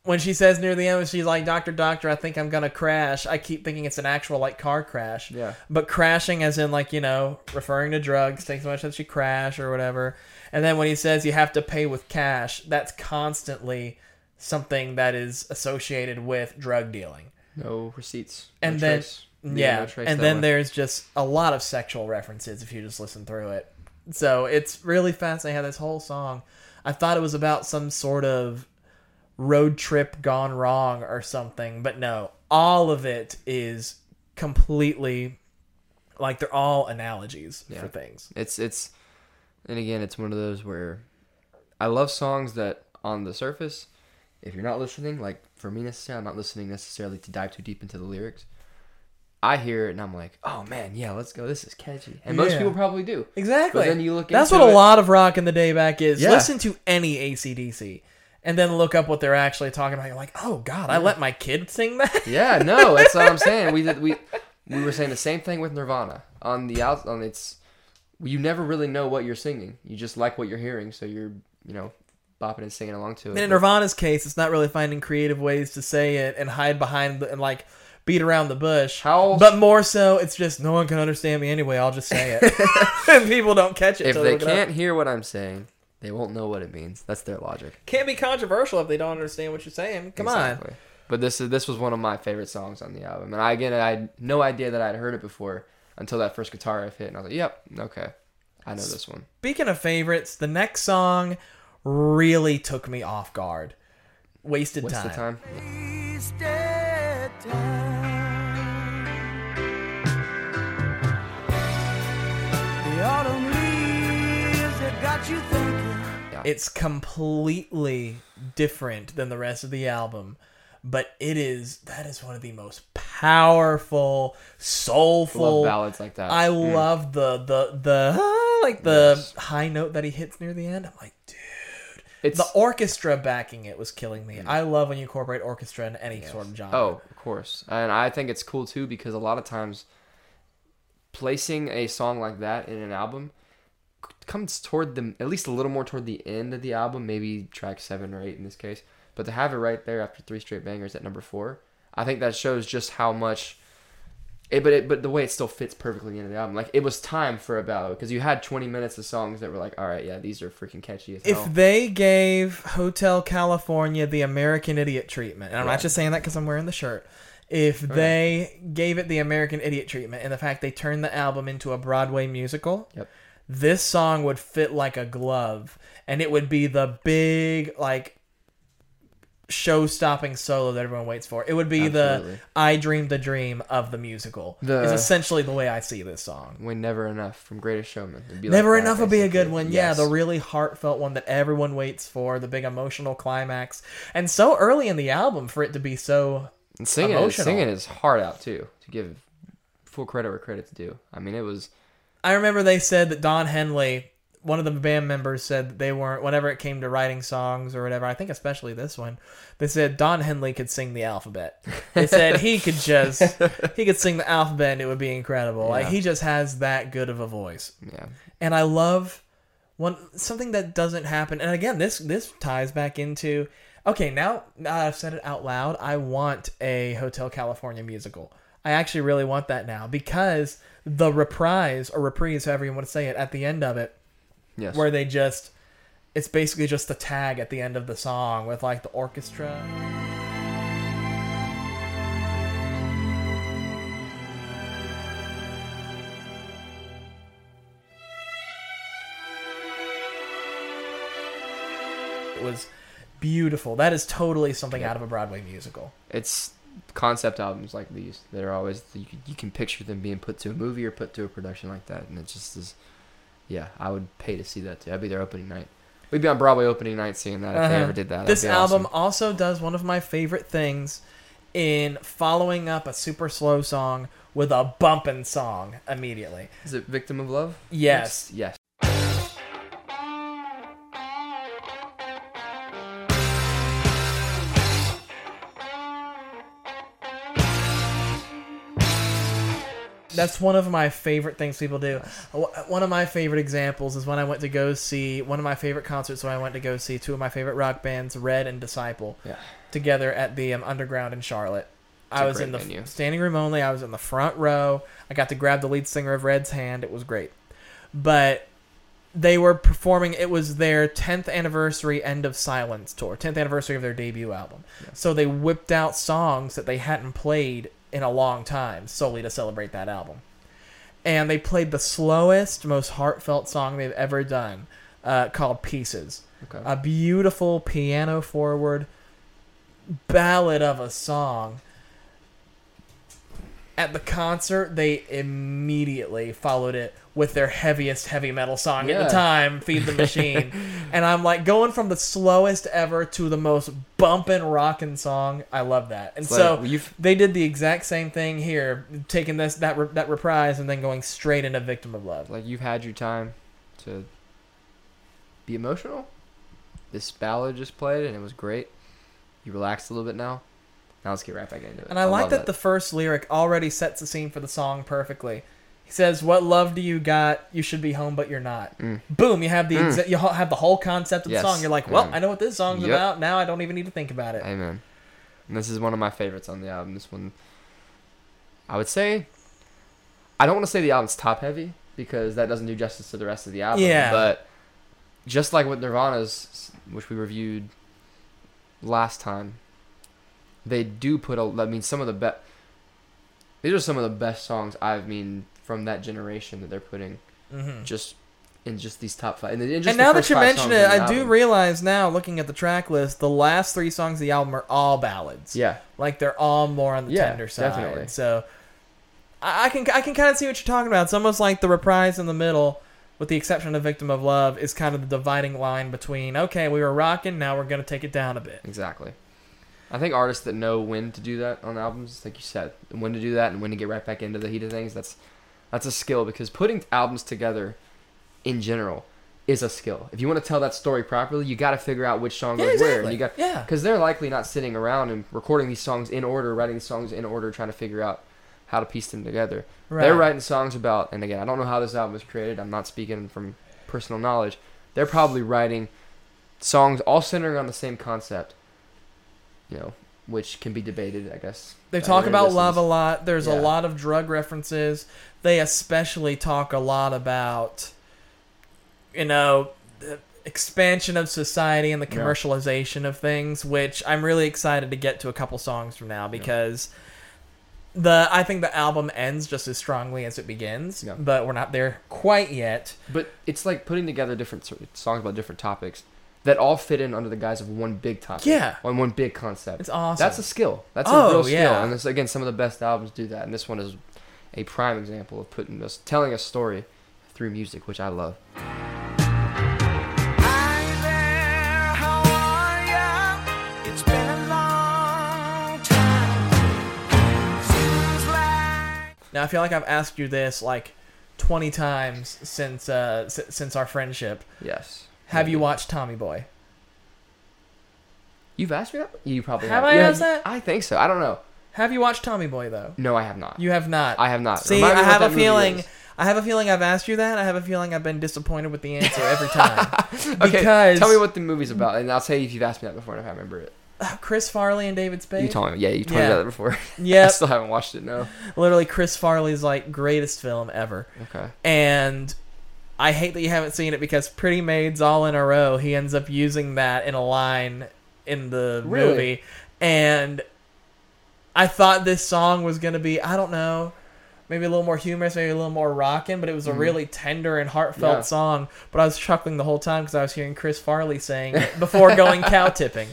[SPEAKER 1] when she says near the end, she's like, "Doctor, doctor, I think I'm gonna crash." I keep thinking it's an actual like car crash.
[SPEAKER 2] Yeah.
[SPEAKER 1] But crashing, as in like you know, referring to drugs, takes so much that she crash or whatever. And then when he says you have to pay with cash, that's constantly something that is associated with drug dealing.
[SPEAKER 2] No receipts.
[SPEAKER 1] And
[SPEAKER 2] no
[SPEAKER 1] then Yeah, and then
[SPEAKER 2] way.
[SPEAKER 1] there's just a lot of sexual references if you just listen through it. So it's really fascinating how this whole song. I thought it was about some sort of road trip gone wrong or something, but no, all of it is completely like they're all analogies
[SPEAKER 2] Yeah.
[SPEAKER 1] for things.
[SPEAKER 2] It's it's, and again, it's one of those where I love songs that on the surface, if you're not listening, like for me necessarily, I'm not listening necessarily to dive too deep into the lyrics. I hear it and I'm like, oh man, yeah, let's go. This is catchy, and most
[SPEAKER 1] Yeah.
[SPEAKER 2] people probably do.
[SPEAKER 1] Exactly.
[SPEAKER 2] But then you look
[SPEAKER 1] That's
[SPEAKER 2] into
[SPEAKER 1] what a
[SPEAKER 2] it-
[SPEAKER 1] lot of rock in the day back is.
[SPEAKER 2] Yeah.
[SPEAKER 1] Listen to any ACDC and then look up what they're actually talking about. You're like, oh God, I let my kid sing that?
[SPEAKER 2] Yeah, no, that's what I'm saying. We did we we were saying the same thing with Nirvana on the out on its. You never really know what you're singing. You just like what you're hearing, so you're you know bopping and singing along to it.
[SPEAKER 1] And in
[SPEAKER 2] But-
[SPEAKER 1] Nirvana's case, it's not really finding creative ways to say it and hide behind the, and like beat around the bush.
[SPEAKER 2] How-
[SPEAKER 1] But more so, it's just no one can understand me anyway. I'll just say it, and people don't catch it.
[SPEAKER 2] if
[SPEAKER 1] till
[SPEAKER 2] they
[SPEAKER 1] look it up.
[SPEAKER 2] can't hear what I'm saying, they won't know what it means. That's their logic.
[SPEAKER 1] can't be controversial if they don't understand what you're saying. Come on.
[SPEAKER 2] But this is this was one of my favorite songs on the album, and I again I had no idea that I'd heard it before until that first guitar riff hit, and I was like, "Yep, okay, I know this one."
[SPEAKER 1] Speaking of favorites, the next song really took me off guard. Wasted
[SPEAKER 2] What's
[SPEAKER 1] time.
[SPEAKER 2] the time?
[SPEAKER 3] Wasted time. The autumn leaves that got you thinking.
[SPEAKER 1] It's completely different than the rest of the album, but it is that is one of the most powerful, soulful
[SPEAKER 2] Love ballads like that.
[SPEAKER 1] I
[SPEAKER 2] Mm.
[SPEAKER 1] love the the the ah, like the
[SPEAKER 2] Yes.
[SPEAKER 1] high note that he hits near the end. I'm like.
[SPEAKER 2] It's
[SPEAKER 1] The orchestra backing it was killing me. Mm. I love when you incorporate orchestra in any sort of genre.
[SPEAKER 2] Oh, of course. And I think it's cool too because a lot of times placing a song like that in an album comes toward the at least a little more toward the end of the album, maybe track 7 or 8 in this case. But to have it right there after three straight bangers at number 4, I think that shows just how much it, but it, but the way it still fits perfectly into the album, like it was time for a ballad because you had 20 minutes of songs that were like, all right, yeah, these are freaking catchy as hell.
[SPEAKER 1] If they gave Hotel California the American Idiot treatment, and I'm
[SPEAKER 2] Right.
[SPEAKER 1] not just saying that because I'm wearing the shirt, if they gave it the American Idiot treatment and the fact they turned the album into a Broadway musical,
[SPEAKER 2] Yep.
[SPEAKER 1] this song would fit like a glove, and it would be the big like show-stopping solo that everyone waits for. It would be
[SPEAKER 2] Absolutely.
[SPEAKER 1] the "I Dreamed the Dream" of the musical.
[SPEAKER 2] The-
[SPEAKER 1] is essentially the way I see this song.
[SPEAKER 2] when Never Enough from Greatest Showman. Be like
[SPEAKER 1] Never
[SPEAKER 2] that,
[SPEAKER 1] enough would be a good one. Yeah, the really heartfelt one that everyone waits for, the big emotional climax, and so early in the album for it to be so.
[SPEAKER 2] And singing,
[SPEAKER 1] emotional.
[SPEAKER 2] singing his heart out too. To give full credit where credit's due. I mean, it was
[SPEAKER 1] I remember they said that Don Henley, one of the band members, said that they weren't. Whenever it came to writing songs or whatever, I think especially this one, they said Don Henley could sing the alphabet. They said he could just he could sing the alphabet and it would be incredible. Like he just has that good of a voice.
[SPEAKER 2] yeah.
[SPEAKER 1] and I love one something that doesn't happen. And again, this this ties back into okay. Now, now I've said it out loud. I want a Hotel California musical. I actually really want that now because the reprise or reprise, however you want to say it, at the end of it,
[SPEAKER 2] Yes.
[SPEAKER 1] Where they just it's basically just a tag at the end of the song with like the orchestra. It was beautiful. That is totally something yeah. out of a Broadway musical.
[SPEAKER 2] It's concept albums like these that are always you can, you can picture them being put to a movie or put to a production like that, and it just is yeah, I would pay to see that too. I'd be there opening night. We'd be on Broadway opening night seeing that if they
[SPEAKER 1] Uh-huh.
[SPEAKER 2] ever did that.
[SPEAKER 1] This
[SPEAKER 2] That'd be
[SPEAKER 1] album
[SPEAKER 2] awesome.
[SPEAKER 1] also does one of my favorite things in following up a super slow song with a bumping song immediately.
[SPEAKER 2] is it "Victim of Love"?
[SPEAKER 1] Yes.
[SPEAKER 2] Yes.
[SPEAKER 1] That's one of my favorite things people do. One of my favorite examples is when I went to go see one of my favorite concerts. When I went to go see two of my favorite rock bands, Red and Disciple,
[SPEAKER 2] Yeah.
[SPEAKER 1] together at the um, Underground in Charlotte.
[SPEAKER 2] It's
[SPEAKER 1] I was in the standing room only. I was in the front row. I got to grab the lead singer of Red's hand. It was great, but they were performing. It was their 10th anniversary End of Silence tour, 10th anniversary of their debut album.
[SPEAKER 2] Yeah.
[SPEAKER 1] So they whipped out songs that they hadn't played in a long time solely to celebrate that album. And they played the slowest, most heartfelt song they've ever done, uh, called Pieces.
[SPEAKER 2] Okay.
[SPEAKER 1] A beautiful piano forward ballad of a song. At the concert, they immediately followed it with their heaviest heavy metal song at the time, Feed the Machine. and I'm like going from the slowest ever to the most bumpin' rockin' song. I love that. And
[SPEAKER 2] It's
[SPEAKER 1] so
[SPEAKER 2] like,
[SPEAKER 1] they did the exact same thing here, taking this that re- that reprise and then going straight into Victim of Love.
[SPEAKER 2] like you've had your time to be emotional. This ballad just played and it was great. You relaxed a little bit now. Now let's get right back into it.
[SPEAKER 1] And I, like
[SPEAKER 2] love
[SPEAKER 1] that, the first lyric already sets the scene for the song perfectly. He says, "What love do you got? You should be home, but you're not."
[SPEAKER 2] Mm.
[SPEAKER 1] Boom! You have the
[SPEAKER 2] Mm.
[SPEAKER 1] exa- you have the whole concept of the
[SPEAKER 2] Yes.
[SPEAKER 1] song. You're like, "Well,
[SPEAKER 2] Mm.
[SPEAKER 1] I know what this song's
[SPEAKER 2] Yep.
[SPEAKER 1] about. Now I don't even need to think about it."
[SPEAKER 2] Amen. And this is one of my favorites on the album. This one, I would say, I don't want to say the album's top heavy because that doesn't do justice to the rest of the album.
[SPEAKER 1] Yeah.
[SPEAKER 2] But just like with Nirvana's, which we reviewed last time, they do put a. I mean, some of the best. These are some of the best songs I've mean from that generation that they're putting
[SPEAKER 1] hmm
[SPEAKER 2] just in just these top five. And,
[SPEAKER 1] And now that you mention it, I do realize now, looking at the track list, the last three songs of the album are all ballads.
[SPEAKER 2] Yeah.
[SPEAKER 1] like they're all more on the
[SPEAKER 2] Yeah,
[SPEAKER 1] tender side.
[SPEAKER 2] definitely.
[SPEAKER 1] So I, I can I can kind of see what you're talking about. It's almost like the reprise in the middle, with the exception of "Victim of Love," is kind of the dividing line between okay, we were rocking, now we're gonna take it down a bit.
[SPEAKER 2] Exactly. I think artists that know when to do that on albums, like you said, when to do that and when to get right back into the heat of things, that's that's a skill because putting albums together in general is a skill. If you want to tell that story properly, you got to figure out which song
[SPEAKER 1] Yeah,
[SPEAKER 2] goes where.
[SPEAKER 1] exactly.
[SPEAKER 2] And you got
[SPEAKER 1] Yeah.
[SPEAKER 2] because they're likely not sitting around and recording these songs in order, writing these songs in order, trying to figure out how to piece them together. Right. They're writing songs about, and again, I don't know how this album was created. I'm not speaking from personal knowledge. They're probably writing songs all centering on the same concept, you know, which can be debated, I guess.
[SPEAKER 1] They talk about
[SPEAKER 2] listeners.
[SPEAKER 1] love a lot. There's a lot of drug references. They especially talk a lot about, you know, the expansion of society and the
[SPEAKER 2] Yeah.
[SPEAKER 1] commercialization of things, which I'm really excited to get to a couple songs from now because the I think the album ends just as strongly as it begins,
[SPEAKER 2] Yeah.
[SPEAKER 1] but we're not there quite yet.
[SPEAKER 2] But it's like putting together different songs about different topics that all fit in under the guise of one big topic.
[SPEAKER 1] Yeah.
[SPEAKER 2] On one big concept.
[SPEAKER 1] It's awesome.
[SPEAKER 2] That's a skill. That's
[SPEAKER 1] Oh,
[SPEAKER 2] a real skill.
[SPEAKER 1] yeah.
[SPEAKER 2] And this, again, some of the best albums do that. And this one is a prime example of putting us, telling a story through music, which I love.
[SPEAKER 3] Hi there, how are ya? It's been a long time. Seems like
[SPEAKER 1] now I feel like I've asked you this like 20 times since uh s- since our friendship.
[SPEAKER 2] Yes.
[SPEAKER 1] Have you watched Tommy Boy?
[SPEAKER 2] You've asked me that? You probably
[SPEAKER 1] Have
[SPEAKER 2] have.
[SPEAKER 1] I asked that?
[SPEAKER 2] I think so. I don't know.
[SPEAKER 1] Have you watched Tommy Boy though?
[SPEAKER 2] No, I have not.
[SPEAKER 1] You have not.
[SPEAKER 2] I have not.
[SPEAKER 1] See,
[SPEAKER 2] Remind me
[SPEAKER 1] I
[SPEAKER 2] what
[SPEAKER 1] have
[SPEAKER 2] that
[SPEAKER 1] a
[SPEAKER 2] movie
[SPEAKER 1] feeling.
[SPEAKER 2] is.
[SPEAKER 1] I have a feeling I've asked you that. I have a feeling I've been disappointed with the answer every time.
[SPEAKER 2] Okay,
[SPEAKER 1] because
[SPEAKER 2] tell me what the movie's about, and I'll tell you if you've asked me that before and if I remember it.
[SPEAKER 1] Uh, Chris Farley and David Spade.
[SPEAKER 2] You told me, yeah, you told
[SPEAKER 1] Yeah.
[SPEAKER 2] me that before. Yeah, I
[SPEAKER 1] Yep,
[SPEAKER 2] still haven't watched it. No.
[SPEAKER 1] literally Chris Farley's like greatest film ever.
[SPEAKER 2] Okay.
[SPEAKER 1] And I hate that you haven't seen it because Pretty Maids All in a Row, he ends up using that in a line in the
[SPEAKER 2] Really?
[SPEAKER 1] movie. And I thought this song was going to be, I don't know, maybe a little more humorous, maybe a little more rocking, but it was a really tender and heartfelt
[SPEAKER 2] Mm-hmm. Yeah.
[SPEAKER 1] song. But I was chuckling the whole time because I was hearing Chris Farley saying it before going cow tipping.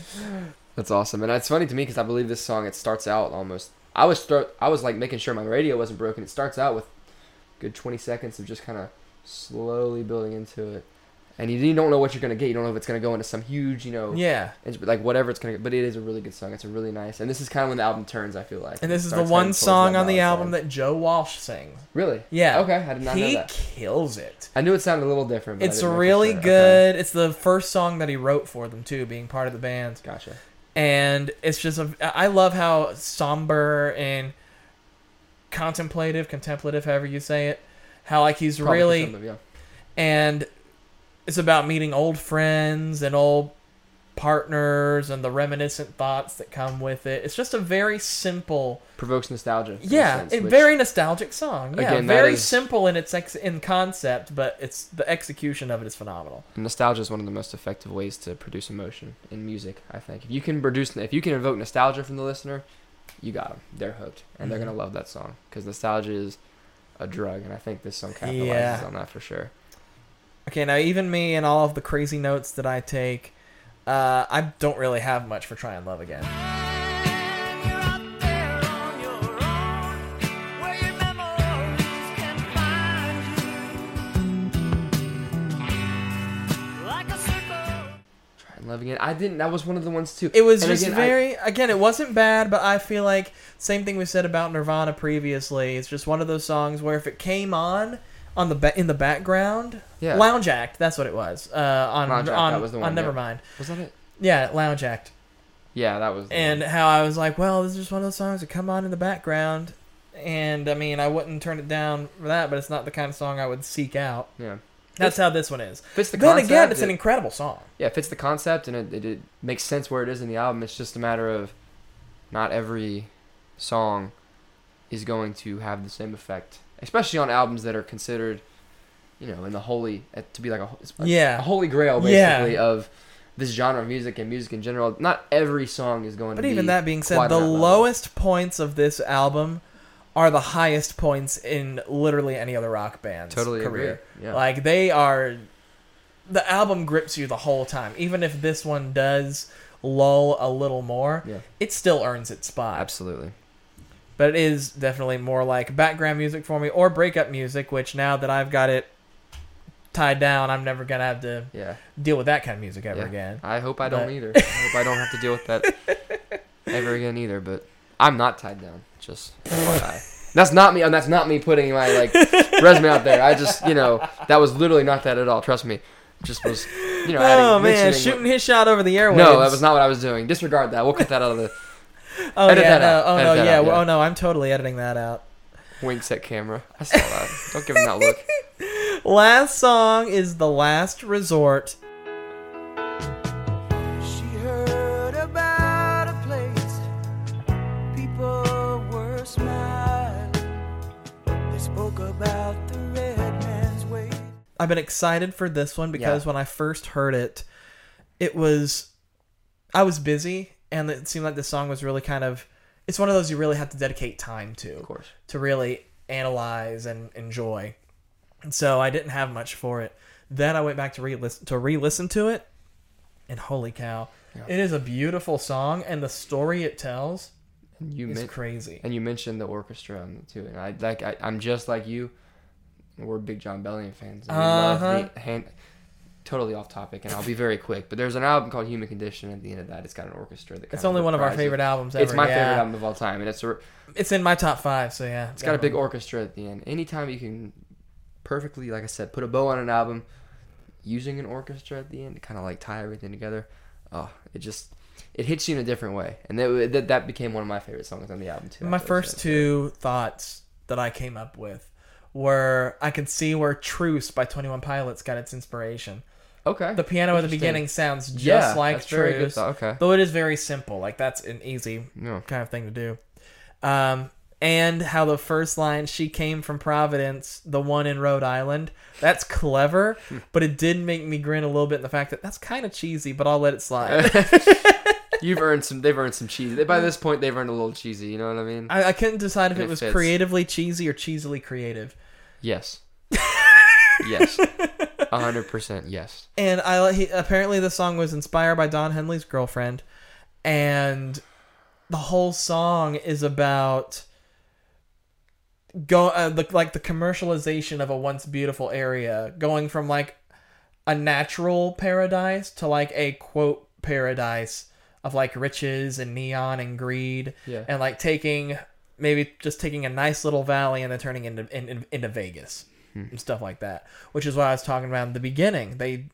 [SPEAKER 2] That's awesome, and it's funny to me because I believe this song it starts out almost. I was I was like making sure my radio wasn't broken. It starts out with good twenty seconds of just kind of slowly building into it, and you, you don't know what you're gonna get. You don't know if it's gonna go into some huge, you know,
[SPEAKER 1] Yeah.
[SPEAKER 2] it's like whatever it's gonna. But it is a really good song. It's a really nice, and this is kind of when the album turns. I feel like,
[SPEAKER 1] And this is the one song on the album that Joe Walsh sings.
[SPEAKER 2] really,
[SPEAKER 1] Yeah.
[SPEAKER 2] okay, I did not
[SPEAKER 1] he
[SPEAKER 2] know that.
[SPEAKER 1] kills it.
[SPEAKER 2] I knew it sounded a little different. But
[SPEAKER 1] It's
[SPEAKER 2] didn't know for
[SPEAKER 1] really
[SPEAKER 2] sure. Okay.
[SPEAKER 1] good. It's the first song that he wrote for them too, being part of the band.
[SPEAKER 2] Gotcha.
[SPEAKER 1] And it's just a I love how somber and contemplative, contemplative, however you say it. How like he's
[SPEAKER 2] Probably
[SPEAKER 1] really
[SPEAKER 2] yeah.
[SPEAKER 1] and it's about meeting old friends and old partners and the reminiscent thoughts that come with it. It's just a very simple,
[SPEAKER 2] provokes nostalgia. in a
[SPEAKER 1] yeah,
[SPEAKER 2] sense,
[SPEAKER 1] a
[SPEAKER 2] which-
[SPEAKER 1] very nostalgic song. Yeah,
[SPEAKER 2] Again, that
[SPEAKER 1] very
[SPEAKER 2] is-
[SPEAKER 1] simple in its ex- in concept, but it's the execution of it is phenomenal.
[SPEAKER 2] nostalgia is one of the most effective ways to produce emotion in music. I think if you can produce, if you can evoke nostalgia from the listener, you got them. They're hooked, and they're
[SPEAKER 1] Mhm.
[SPEAKER 2] gonna love that song because nostalgia is a drug, and I think this song capitalizes
[SPEAKER 1] Yeah.
[SPEAKER 2] on that for sure.
[SPEAKER 1] Okay, now even me and all of the crazy notes that I take, uh, I don't really have much for "Try and Love Again."
[SPEAKER 2] Love again. I didn't. That was one of the ones too.
[SPEAKER 1] It was
[SPEAKER 2] And
[SPEAKER 1] just
[SPEAKER 2] again, I-
[SPEAKER 1] very again, it wasn't bad, but I feel like same thing we said about Nirvana previously. It's just one of those songs where if it came on on the ba- in the background,
[SPEAKER 2] yeah.
[SPEAKER 1] Lounge Act, that's what it was. Uh, on
[SPEAKER 2] Lounge Act,
[SPEAKER 1] on
[SPEAKER 2] that was the one,
[SPEAKER 1] on
[SPEAKER 2] yeah.
[SPEAKER 1] Nevermind.
[SPEAKER 2] was that it?
[SPEAKER 1] Yeah, Lounge Act.
[SPEAKER 2] Yeah, that was.
[SPEAKER 1] And
[SPEAKER 2] one.
[SPEAKER 1] how I was like, well, this is just one of those songs that come on in the background. And I mean, I wouldn't turn it down for that, but it's not the kind of song I would seek out.
[SPEAKER 2] yeah,
[SPEAKER 1] That's how this one is.
[SPEAKER 2] fits the
[SPEAKER 1] then
[SPEAKER 2] concept.
[SPEAKER 1] again, it's
[SPEAKER 2] it-
[SPEAKER 1] an incredible song.
[SPEAKER 2] yeah, it fits the concept and it, it, it makes sense where it is in the album. It's just a matter of not every song is going to have the same effect, especially on albums that are considered, you know, in the holy uh, to be like a, a,
[SPEAKER 1] Yeah.
[SPEAKER 2] a holy grail
[SPEAKER 1] Yeah.
[SPEAKER 2] basically of this genre of music and music in general. Not every song is going
[SPEAKER 1] But
[SPEAKER 2] to be.
[SPEAKER 1] even that being said, the
[SPEAKER 2] that level.
[SPEAKER 1] lowest points of this album are the highest points in literally any other rock band's
[SPEAKER 2] totally
[SPEAKER 1] career.
[SPEAKER 2] agree. Yeah.
[SPEAKER 1] Like they are, the album grips you the whole time. Even if this one does lull a little more,
[SPEAKER 2] yeah,
[SPEAKER 1] it still earns its spot.
[SPEAKER 2] absolutely.
[SPEAKER 1] But it is definitely more like background music for me or breakup music. Which now that I've got it tied down, I'm never gonna have to
[SPEAKER 2] Yeah.
[SPEAKER 1] deal with that kind of music ever
[SPEAKER 2] Yeah.
[SPEAKER 1] again.
[SPEAKER 2] I hope I don't either. I hope I don't have to deal with that ever again either. But I'm not tied down. Just FYI. that's not me. And that's not me putting my like resume out there. I just you know that was literally not that at all. Trust me. Just was you know.
[SPEAKER 1] Oh
[SPEAKER 2] adding,
[SPEAKER 1] man, shooting his shot over the airwaves.
[SPEAKER 2] No, that was not what I was doing. Disregard that. We'll cut that out of the
[SPEAKER 1] Oh
[SPEAKER 2] edit
[SPEAKER 1] yeah,
[SPEAKER 2] that
[SPEAKER 1] no,
[SPEAKER 2] out.
[SPEAKER 1] oh
[SPEAKER 2] Edit
[SPEAKER 1] no, yeah,
[SPEAKER 2] out, yeah.
[SPEAKER 1] oh no, I'm totally editing that out.
[SPEAKER 2] winks at camera. I saw that. Don't give him that look.
[SPEAKER 1] Last song is the last resort. I've been excited for this one because
[SPEAKER 2] Yeah.
[SPEAKER 1] when I first heard it, it was I was busy and it seemed like the song was really kind of it's one of those you really have to dedicate time to.
[SPEAKER 2] Of course.
[SPEAKER 1] to really analyze and enjoy. And so I didn't have much for it. Then I went back to re listen to re-listen to it, and holy cow,
[SPEAKER 2] Yeah.
[SPEAKER 1] it is a beautiful song, and the story it tells
[SPEAKER 2] you men-
[SPEAKER 1] crazy.
[SPEAKER 2] and you mentioned the orchestra too, and I like I, I'm just like you. We're big Jon Bellion fans. and we
[SPEAKER 1] Uh-huh.
[SPEAKER 2] the hand, totally off topic, and I'll be very quick. But there's an album called Human Condition. At the end of that, it's got an orchestra. That
[SPEAKER 1] It's only one of our favorite albums ever.
[SPEAKER 2] It's my
[SPEAKER 1] yeah.
[SPEAKER 2] favorite album of all time, and it's a,
[SPEAKER 1] It's in my top five, so yeah.
[SPEAKER 2] it's got a big orchestra at the end. Anytime you can perfectly, like I said, put a bow on an album using an orchestra at the end to kind of like tie everything together. Oh, it just it hits you in a different way, and that that, that became one of my favorite songs on the album too.
[SPEAKER 1] My first two thoughts that I came up with were I can see where Truce by Twenty One Pilots got its inspiration.
[SPEAKER 2] Okay.
[SPEAKER 1] The piano at the beginning sounds just
[SPEAKER 2] yeah,
[SPEAKER 1] like
[SPEAKER 2] that's very good
[SPEAKER 1] Truce.
[SPEAKER 2] Okay.
[SPEAKER 1] though it is very simple. Like that's an easy
[SPEAKER 2] No.
[SPEAKER 1] kind of thing to do. Um, and how the first line, she came from Providence, the one in Rhode Island. That's clever, but it did make me grin a little bit in the fact that that's kind of cheesy, but I'll let it slide.
[SPEAKER 2] You've earned some. They've earned some cheesy. By this point, they've earned a little cheesy. You know what I mean?
[SPEAKER 1] I, I couldn't decide if it
[SPEAKER 2] it
[SPEAKER 1] was
[SPEAKER 2] fits.
[SPEAKER 1] creatively cheesy or cheesily creative.
[SPEAKER 2] Yes. yes. A hundred percent. Yes.
[SPEAKER 1] And I he, apparently the song was inspired by Don Henley's girlfriend, and the whole song is about go uh, the, like the commercialization of a once beautiful area, going from like a natural paradise to like a quote paradise of like riches and neon and greed,
[SPEAKER 2] Yeah.
[SPEAKER 1] and like taking maybe just taking a nice little valley and then turning into in, in- into Vegas hmm. and stuff like that. Which is what I was talking about in the beginning. They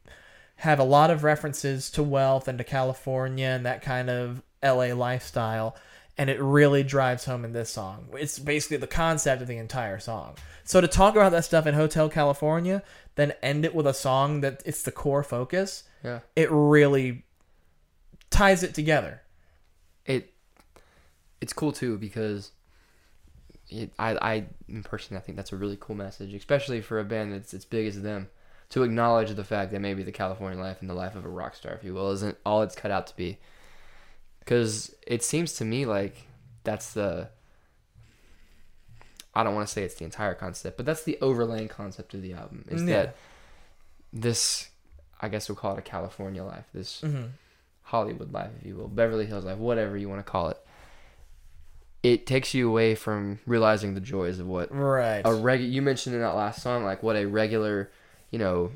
[SPEAKER 1] have a lot of references to wealth and to California and that kind of LA lifestyle, and it really drives home in this song. It's basically the concept of the entire song. So to talk about that stuff in Hotel California, then end it with a song that it's the core focus,
[SPEAKER 2] Yeah.
[SPEAKER 1] it really ties it together.
[SPEAKER 2] It. It's cool too because. It, I, I personally, I think that's a really cool message, especially for a band that's as big as them, to acknowledge the fact that maybe the California life and the life of a rock star, if you will, isn't all it's cut out to be. Because it seems to me like that's the. I don't want to say it's the entire concept, but that's the overlaying concept of the album. Is
[SPEAKER 1] Yeah.
[SPEAKER 2] that this, I guess we'll call it a California life, this
[SPEAKER 1] Mm-hmm.
[SPEAKER 2] Hollywood life, if you will, Beverly Hills life, whatever you want to call it. It takes you away from realizing the joys of what
[SPEAKER 1] Right.
[SPEAKER 2] a reg. You mentioned in that last song, like what a regular, you know,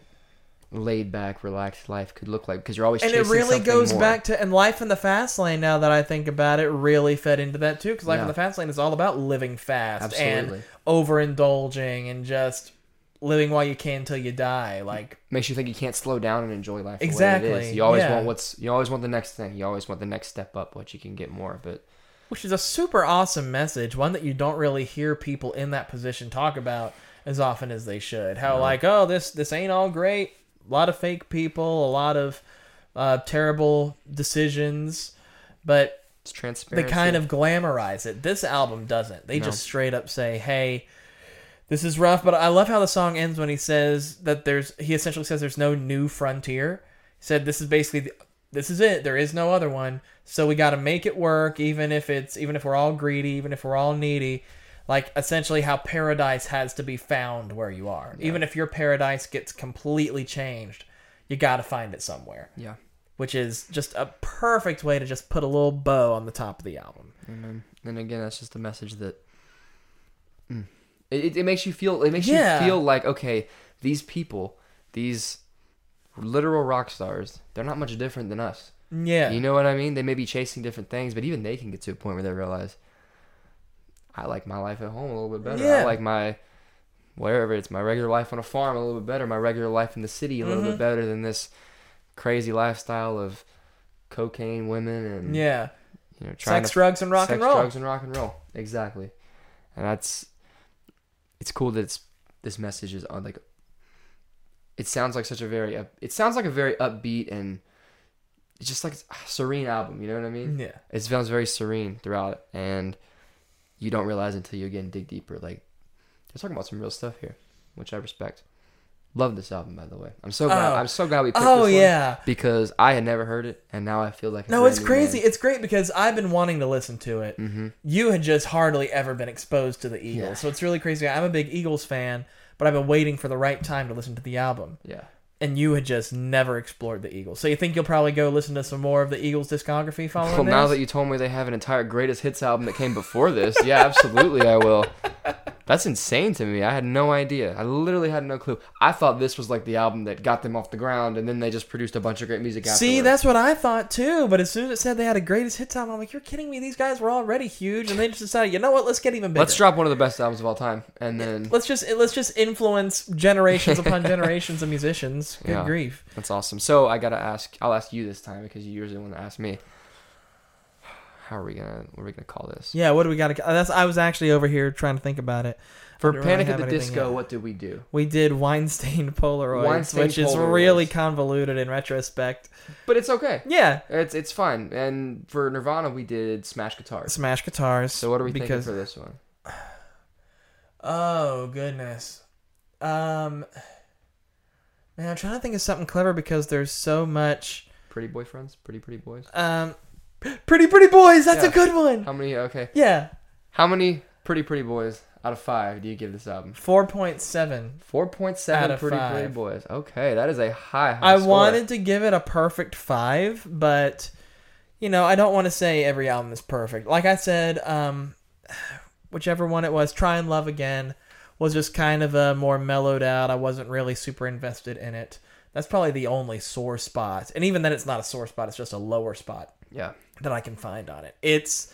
[SPEAKER 2] laid back, relaxed life could look like, because you're always
[SPEAKER 1] and it really goes
[SPEAKER 2] more.
[SPEAKER 1] back to and life in the fast lane now that i think about it really fed into that too because life in the fast lane is all about living fast
[SPEAKER 2] Absolutely.
[SPEAKER 1] and overindulging and just living while you can till you die like
[SPEAKER 2] makes you think you can't slow down and enjoy life. it
[SPEAKER 1] Exactly,
[SPEAKER 2] is. You always
[SPEAKER 1] yeah.
[SPEAKER 2] want what's. You always want the next thing. You always want the next step up, what you can get more. But
[SPEAKER 1] which is a super awesome message one that you don't really hear people in that position talk about as often as they should how like oh this this ain't all great a lot of fake people a lot of uh, terrible decisions but
[SPEAKER 2] it's transparent.
[SPEAKER 1] they kind of glamorize it. This album doesn't. They
[SPEAKER 2] No.
[SPEAKER 1] just straight up say, "Hey, this is rough." But I love how the song ends when he says that there's. He essentially says there's no new frontier. He said this is basically the, this is it. There is no other one. So we got to make it work, even if it's even if we're all greedy, even if we're all needy. Like essentially how paradise has to be found where you are. Even if your paradise gets completely changed, you got to find it somewhere.
[SPEAKER 2] Yeah.
[SPEAKER 1] Which is just a perfect way to just put a little bow on the top of the album.
[SPEAKER 2] And again, that's just a message that mm, it, it, it makes you feel. It makes
[SPEAKER 1] Yeah.
[SPEAKER 2] you feel like okay, these people, these literal rock stars, they're not much different than us.
[SPEAKER 1] Yeah.
[SPEAKER 2] You know what I mean? They may be chasing different things, but even they can get to a point where they realize, I like my life at home a little bit better.
[SPEAKER 1] Yeah.
[SPEAKER 2] I like my wherever it's my regular life on a farm a little bit better. My regular life in the city a little
[SPEAKER 1] Mhm.
[SPEAKER 2] bit better than this crazy lifestyle of cocaine, women, and
[SPEAKER 1] yeah.
[SPEAKER 2] you know, trying
[SPEAKER 1] Sex,
[SPEAKER 2] to
[SPEAKER 1] drugs, and rock
[SPEAKER 2] sex,
[SPEAKER 1] and roll.
[SPEAKER 2] drugs, and rock and roll. Exactly, and that's it's cool that it's this message is on like. It sounds like such a very up, it sounds like a very upbeat and it's just like a serene album. You know what I mean?
[SPEAKER 1] Yeah.
[SPEAKER 2] It sounds very serene throughout it, and you don't realize until you again dig deeper. Like they're talking about some real stuff here, which I respect. Love this album, by the way. I'm so glad.
[SPEAKER 1] Oh.
[SPEAKER 2] I'm so glad we picked
[SPEAKER 1] Oh
[SPEAKER 2] this one
[SPEAKER 1] yeah.
[SPEAKER 2] because I had never heard it, and now I feel like a
[SPEAKER 1] No, it's crazy.
[SPEAKER 2] man.
[SPEAKER 1] It's great because I've been wanting to listen to it.
[SPEAKER 2] Mm-hmm.
[SPEAKER 1] You had just hardly ever been exposed to the Eagles,
[SPEAKER 2] Yeah.
[SPEAKER 1] so it's really crazy. I'm a big Eagles fan, but I've been waiting for the right time to listen to the album,
[SPEAKER 2] Yeah.
[SPEAKER 1] and you had just never explored the Eagles. So you think you'll probably go listen to some more of the Eagles discography following
[SPEAKER 2] Well,
[SPEAKER 1] this?
[SPEAKER 2] now that you told me they have an entire greatest hits album that came before this, yeah, absolutely, I will. That's insane to me. I had no idea. I literally had no clue. I thought this was like the album that got them off the ground, and then they just produced a bunch of great music.
[SPEAKER 1] See, that's what I thought too. But as soon as it said they had a greatest hits album, I'm like, you're kidding me. These guys were already huge, and they just decided, you know what? Let's get even bigger.
[SPEAKER 2] Let's drop one of the best albums of all time, and then
[SPEAKER 1] Let's just let's just influence generations upon generations of musicians. Good
[SPEAKER 2] Yeah.
[SPEAKER 1] grief.
[SPEAKER 2] that's awesome. So I gotta ask. I'll ask you this time because you usually want to ask me. How are we gonna? What are we gonna call this?
[SPEAKER 1] Yeah, what do we got? to That's I was actually over here trying to think about it.
[SPEAKER 2] For
[SPEAKER 1] I don't really
[SPEAKER 2] Panic at the Disco,
[SPEAKER 1] yet.
[SPEAKER 2] what did we do?
[SPEAKER 1] We did wine-stained Polaroids,
[SPEAKER 2] Wine-stained
[SPEAKER 1] which is really convoluted in retrospect.
[SPEAKER 2] But it's okay.
[SPEAKER 1] Yeah,
[SPEAKER 2] It's it's fine. And for Nirvana, we did Smash Guitars.
[SPEAKER 1] Smash guitars.
[SPEAKER 2] So what are we thinking
[SPEAKER 1] because
[SPEAKER 2] for this one?
[SPEAKER 1] oh goodness, um, man, I'm trying to think of something clever because there's so much.
[SPEAKER 2] Pretty boyfriends, pretty pretty boys.
[SPEAKER 1] Um, Pretty Pretty Boys. That's a good one.
[SPEAKER 2] How many? Okay.
[SPEAKER 1] Yeah,
[SPEAKER 2] How many Pretty Pretty Boys out of five do you give this album?
[SPEAKER 1] Four point seven.
[SPEAKER 2] Four point seven point
[SPEAKER 1] Out
[SPEAKER 2] seven
[SPEAKER 1] of
[SPEAKER 2] Pretty Pretty. Boys. Okay, that is a high. high
[SPEAKER 1] I
[SPEAKER 2] score.
[SPEAKER 1] wanted to give it a perfect five, but you know, I don't want to say every album is perfect. Like I said, um, whichever one it was, Try and Love Again was just kind of a more mellowed out. I wasn't really super invested in it. That's probably the only sore spot. And even then it's not a sore spot, it's just a lower spot
[SPEAKER 2] Yeah.
[SPEAKER 1] That I can find on it. It's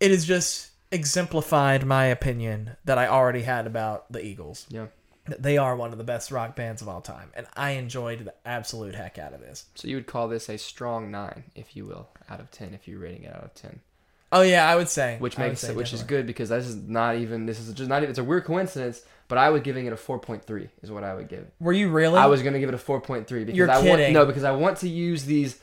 [SPEAKER 1] it is just exemplified my opinion that I already had about the Eagles.
[SPEAKER 2] Yeah.
[SPEAKER 1] That They are one of the best rock bands of all time, and I enjoyed the absolute heck out of this.
[SPEAKER 2] So you would call this a strong nine, if you will, out of ten, if you're rating it out of ten.
[SPEAKER 1] Oh yeah, I would say,
[SPEAKER 2] Which makes
[SPEAKER 1] say
[SPEAKER 2] it, which is good because this is not even this is just not even it's a weird coincidence, but I was giving it a four point three is what I would give it.
[SPEAKER 1] Were you really?
[SPEAKER 2] I was gonna give it a four point three because
[SPEAKER 1] You're
[SPEAKER 2] I want no because I want to use these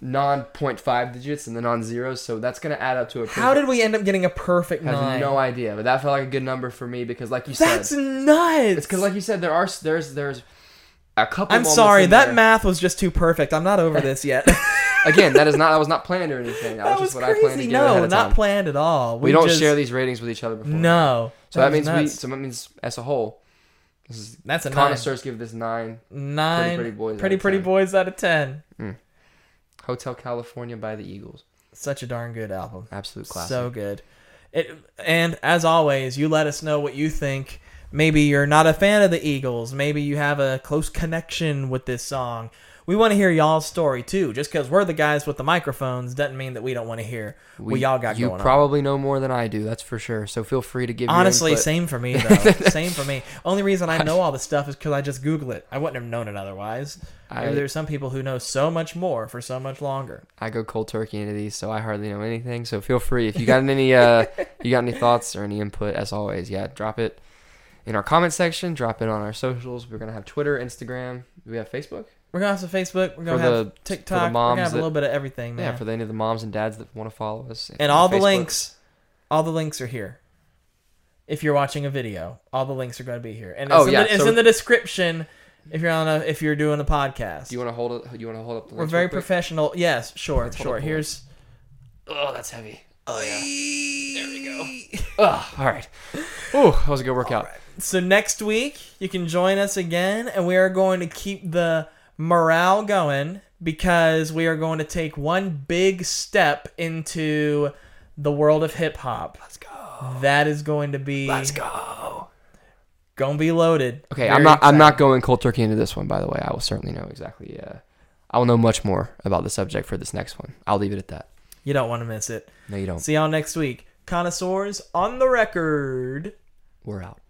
[SPEAKER 2] non point five digits and the non zeros, so that's gonna add up to a Perfect.
[SPEAKER 1] How did we end up getting a perfect
[SPEAKER 2] I have
[SPEAKER 1] nine?
[SPEAKER 2] no idea, but that felt like a good number for me because, like you said.
[SPEAKER 1] That's
[SPEAKER 2] said,
[SPEAKER 1] nuts.
[SPEAKER 2] it's because, like you said, there are there's there's a couple.
[SPEAKER 1] I'm
[SPEAKER 2] moments
[SPEAKER 1] sorry,
[SPEAKER 2] in
[SPEAKER 1] that
[SPEAKER 2] there-
[SPEAKER 1] math was just too perfect. I'm not over this yet.
[SPEAKER 2] Again, that is not that was not planned or anything. That, was just what I planned to give ahead
[SPEAKER 1] No,
[SPEAKER 2] of
[SPEAKER 1] not
[SPEAKER 2] time.
[SPEAKER 1] planned at all.
[SPEAKER 2] we, don't
[SPEAKER 1] just-
[SPEAKER 2] share these ratings with each other before.
[SPEAKER 1] No.
[SPEAKER 2] So that,
[SPEAKER 1] was
[SPEAKER 2] means we.
[SPEAKER 1] nuts.
[SPEAKER 2] So that means as a whole, this is
[SPEAKER 1] That's a nine.
[SPEAKER 2] connoisseurs give this nine.
[SPEAKER 1] Nine.
[SPEAKER 2] Pretty Pretty Boys out of
[SPEAKER 1] Pretty
[SPEAKER 2] 10.
[SPEAKER 1] Boys out of ten. Hmm.
[SPEAKER 2] Hotel California by the Eagles.
[SPEAKER 1] Such a darn good album.
[SPEAKER 2] Absolute classic.
[SPEAKER 1] So good. It and as always, you let us know what you think. Maybe you're not a fan of the Eagles. Maybe you have a close connection with this song. We want to hear y'all's story too. Just because we're the guys with the microphones doesn't mean that we don't want to hear what y'all got
[SPEAKER 2] you
[SPEAKER 1] going on.
[SPEAKER 2] You probably know more than I do. That's for sure. So feel free to give. your
[SPEAKER 1] Honestly, same for me though. same for me. Only reason I know all this stuff is because I just Google it. I wouldn't have known it otherwise.
[SPEAKER 2] I-
[SPEAKER 1] there's some people who know so much more for so much longer.
[SPEAKER 2] I go cold turkey into these, so I hardly know anything. So feel free if you got any uh you got any thoughts or any input, as always, yeah, drop it in our comment section. Drop it on our socials. We're gonna have Twitter, Instagram. Do we have Facebook?
[SPEAKER 1] We're gonna have some Facebook. We're gonna
[SPEAKER 2] For
[SPEAKER 1] have
[SPEAKER 2] the- for the
[SPEAKER 1] TikTok. We're
[SPEAKER 2] moms
[SPEAKER 1] gonna have a
[SPEAKER 2] that-
[SPEAKER 1] little bit of everything, man.
[SPEAKER 2] Yeah, for any of the moms and dads that want to follow us.
[SPEAKER 1] and all the
[SPEAKER 2] Facebook.
[SPEAKER 1] links, all the links are here. If you're watching a video, all the links are going to be here, and it's,
[SPEAKER 2] Oh,
[SPEAKER 1] in,
[SPEAKER 2] yeah,
[SPEAKER 1] the, it's
[SPEAKER 2] so-
[SPEAKER 1] in the description. If you're on a, if you're doing a podcast,
[SPEAKER 2] Do you want to hold it? You want to hold up the?
[SPEAKER 1] we're
[SPEAKER 2] links
[SPEAKER 1] very
[SPEAKER 2] real quick?
[SPEAKER 1] professional. Yes, sure,
[SPEAKER 2] Let's hold
[SPEAKER 1] sure.
[SPEAKER 2] up the
[SPEAKER 1] Here's
[SPEAKER 2] Oh, that's heavy. Oh yeah. There we go. Oh, all right. Ooh, that was a good workout.
[SPEAKER 1] so next week you can join us again, and we are going to keep the morale going because we are going to take one big step into the world of hip hop. Let's go. That is going to be Let's
[SPEAKER 2] go.
[SPEAKER 1] going to be loaded.
[SPEAKER 2] Okay,
[SPEAKER 1] Very
[SPEAKER 2] I'm not. I'm not going cold turkey into this one. By the way, I will certainly know exactly. Uh, I will know much more about the subject for this next one. I'll leave it at that.
[SPEAKER 1] You don't want to miss it.
[SPEAKER 2] No, you don't.
[SPEAKER 1] See y'all next week. Connoisseurs on the record.
[SPEAKER 2] We're out.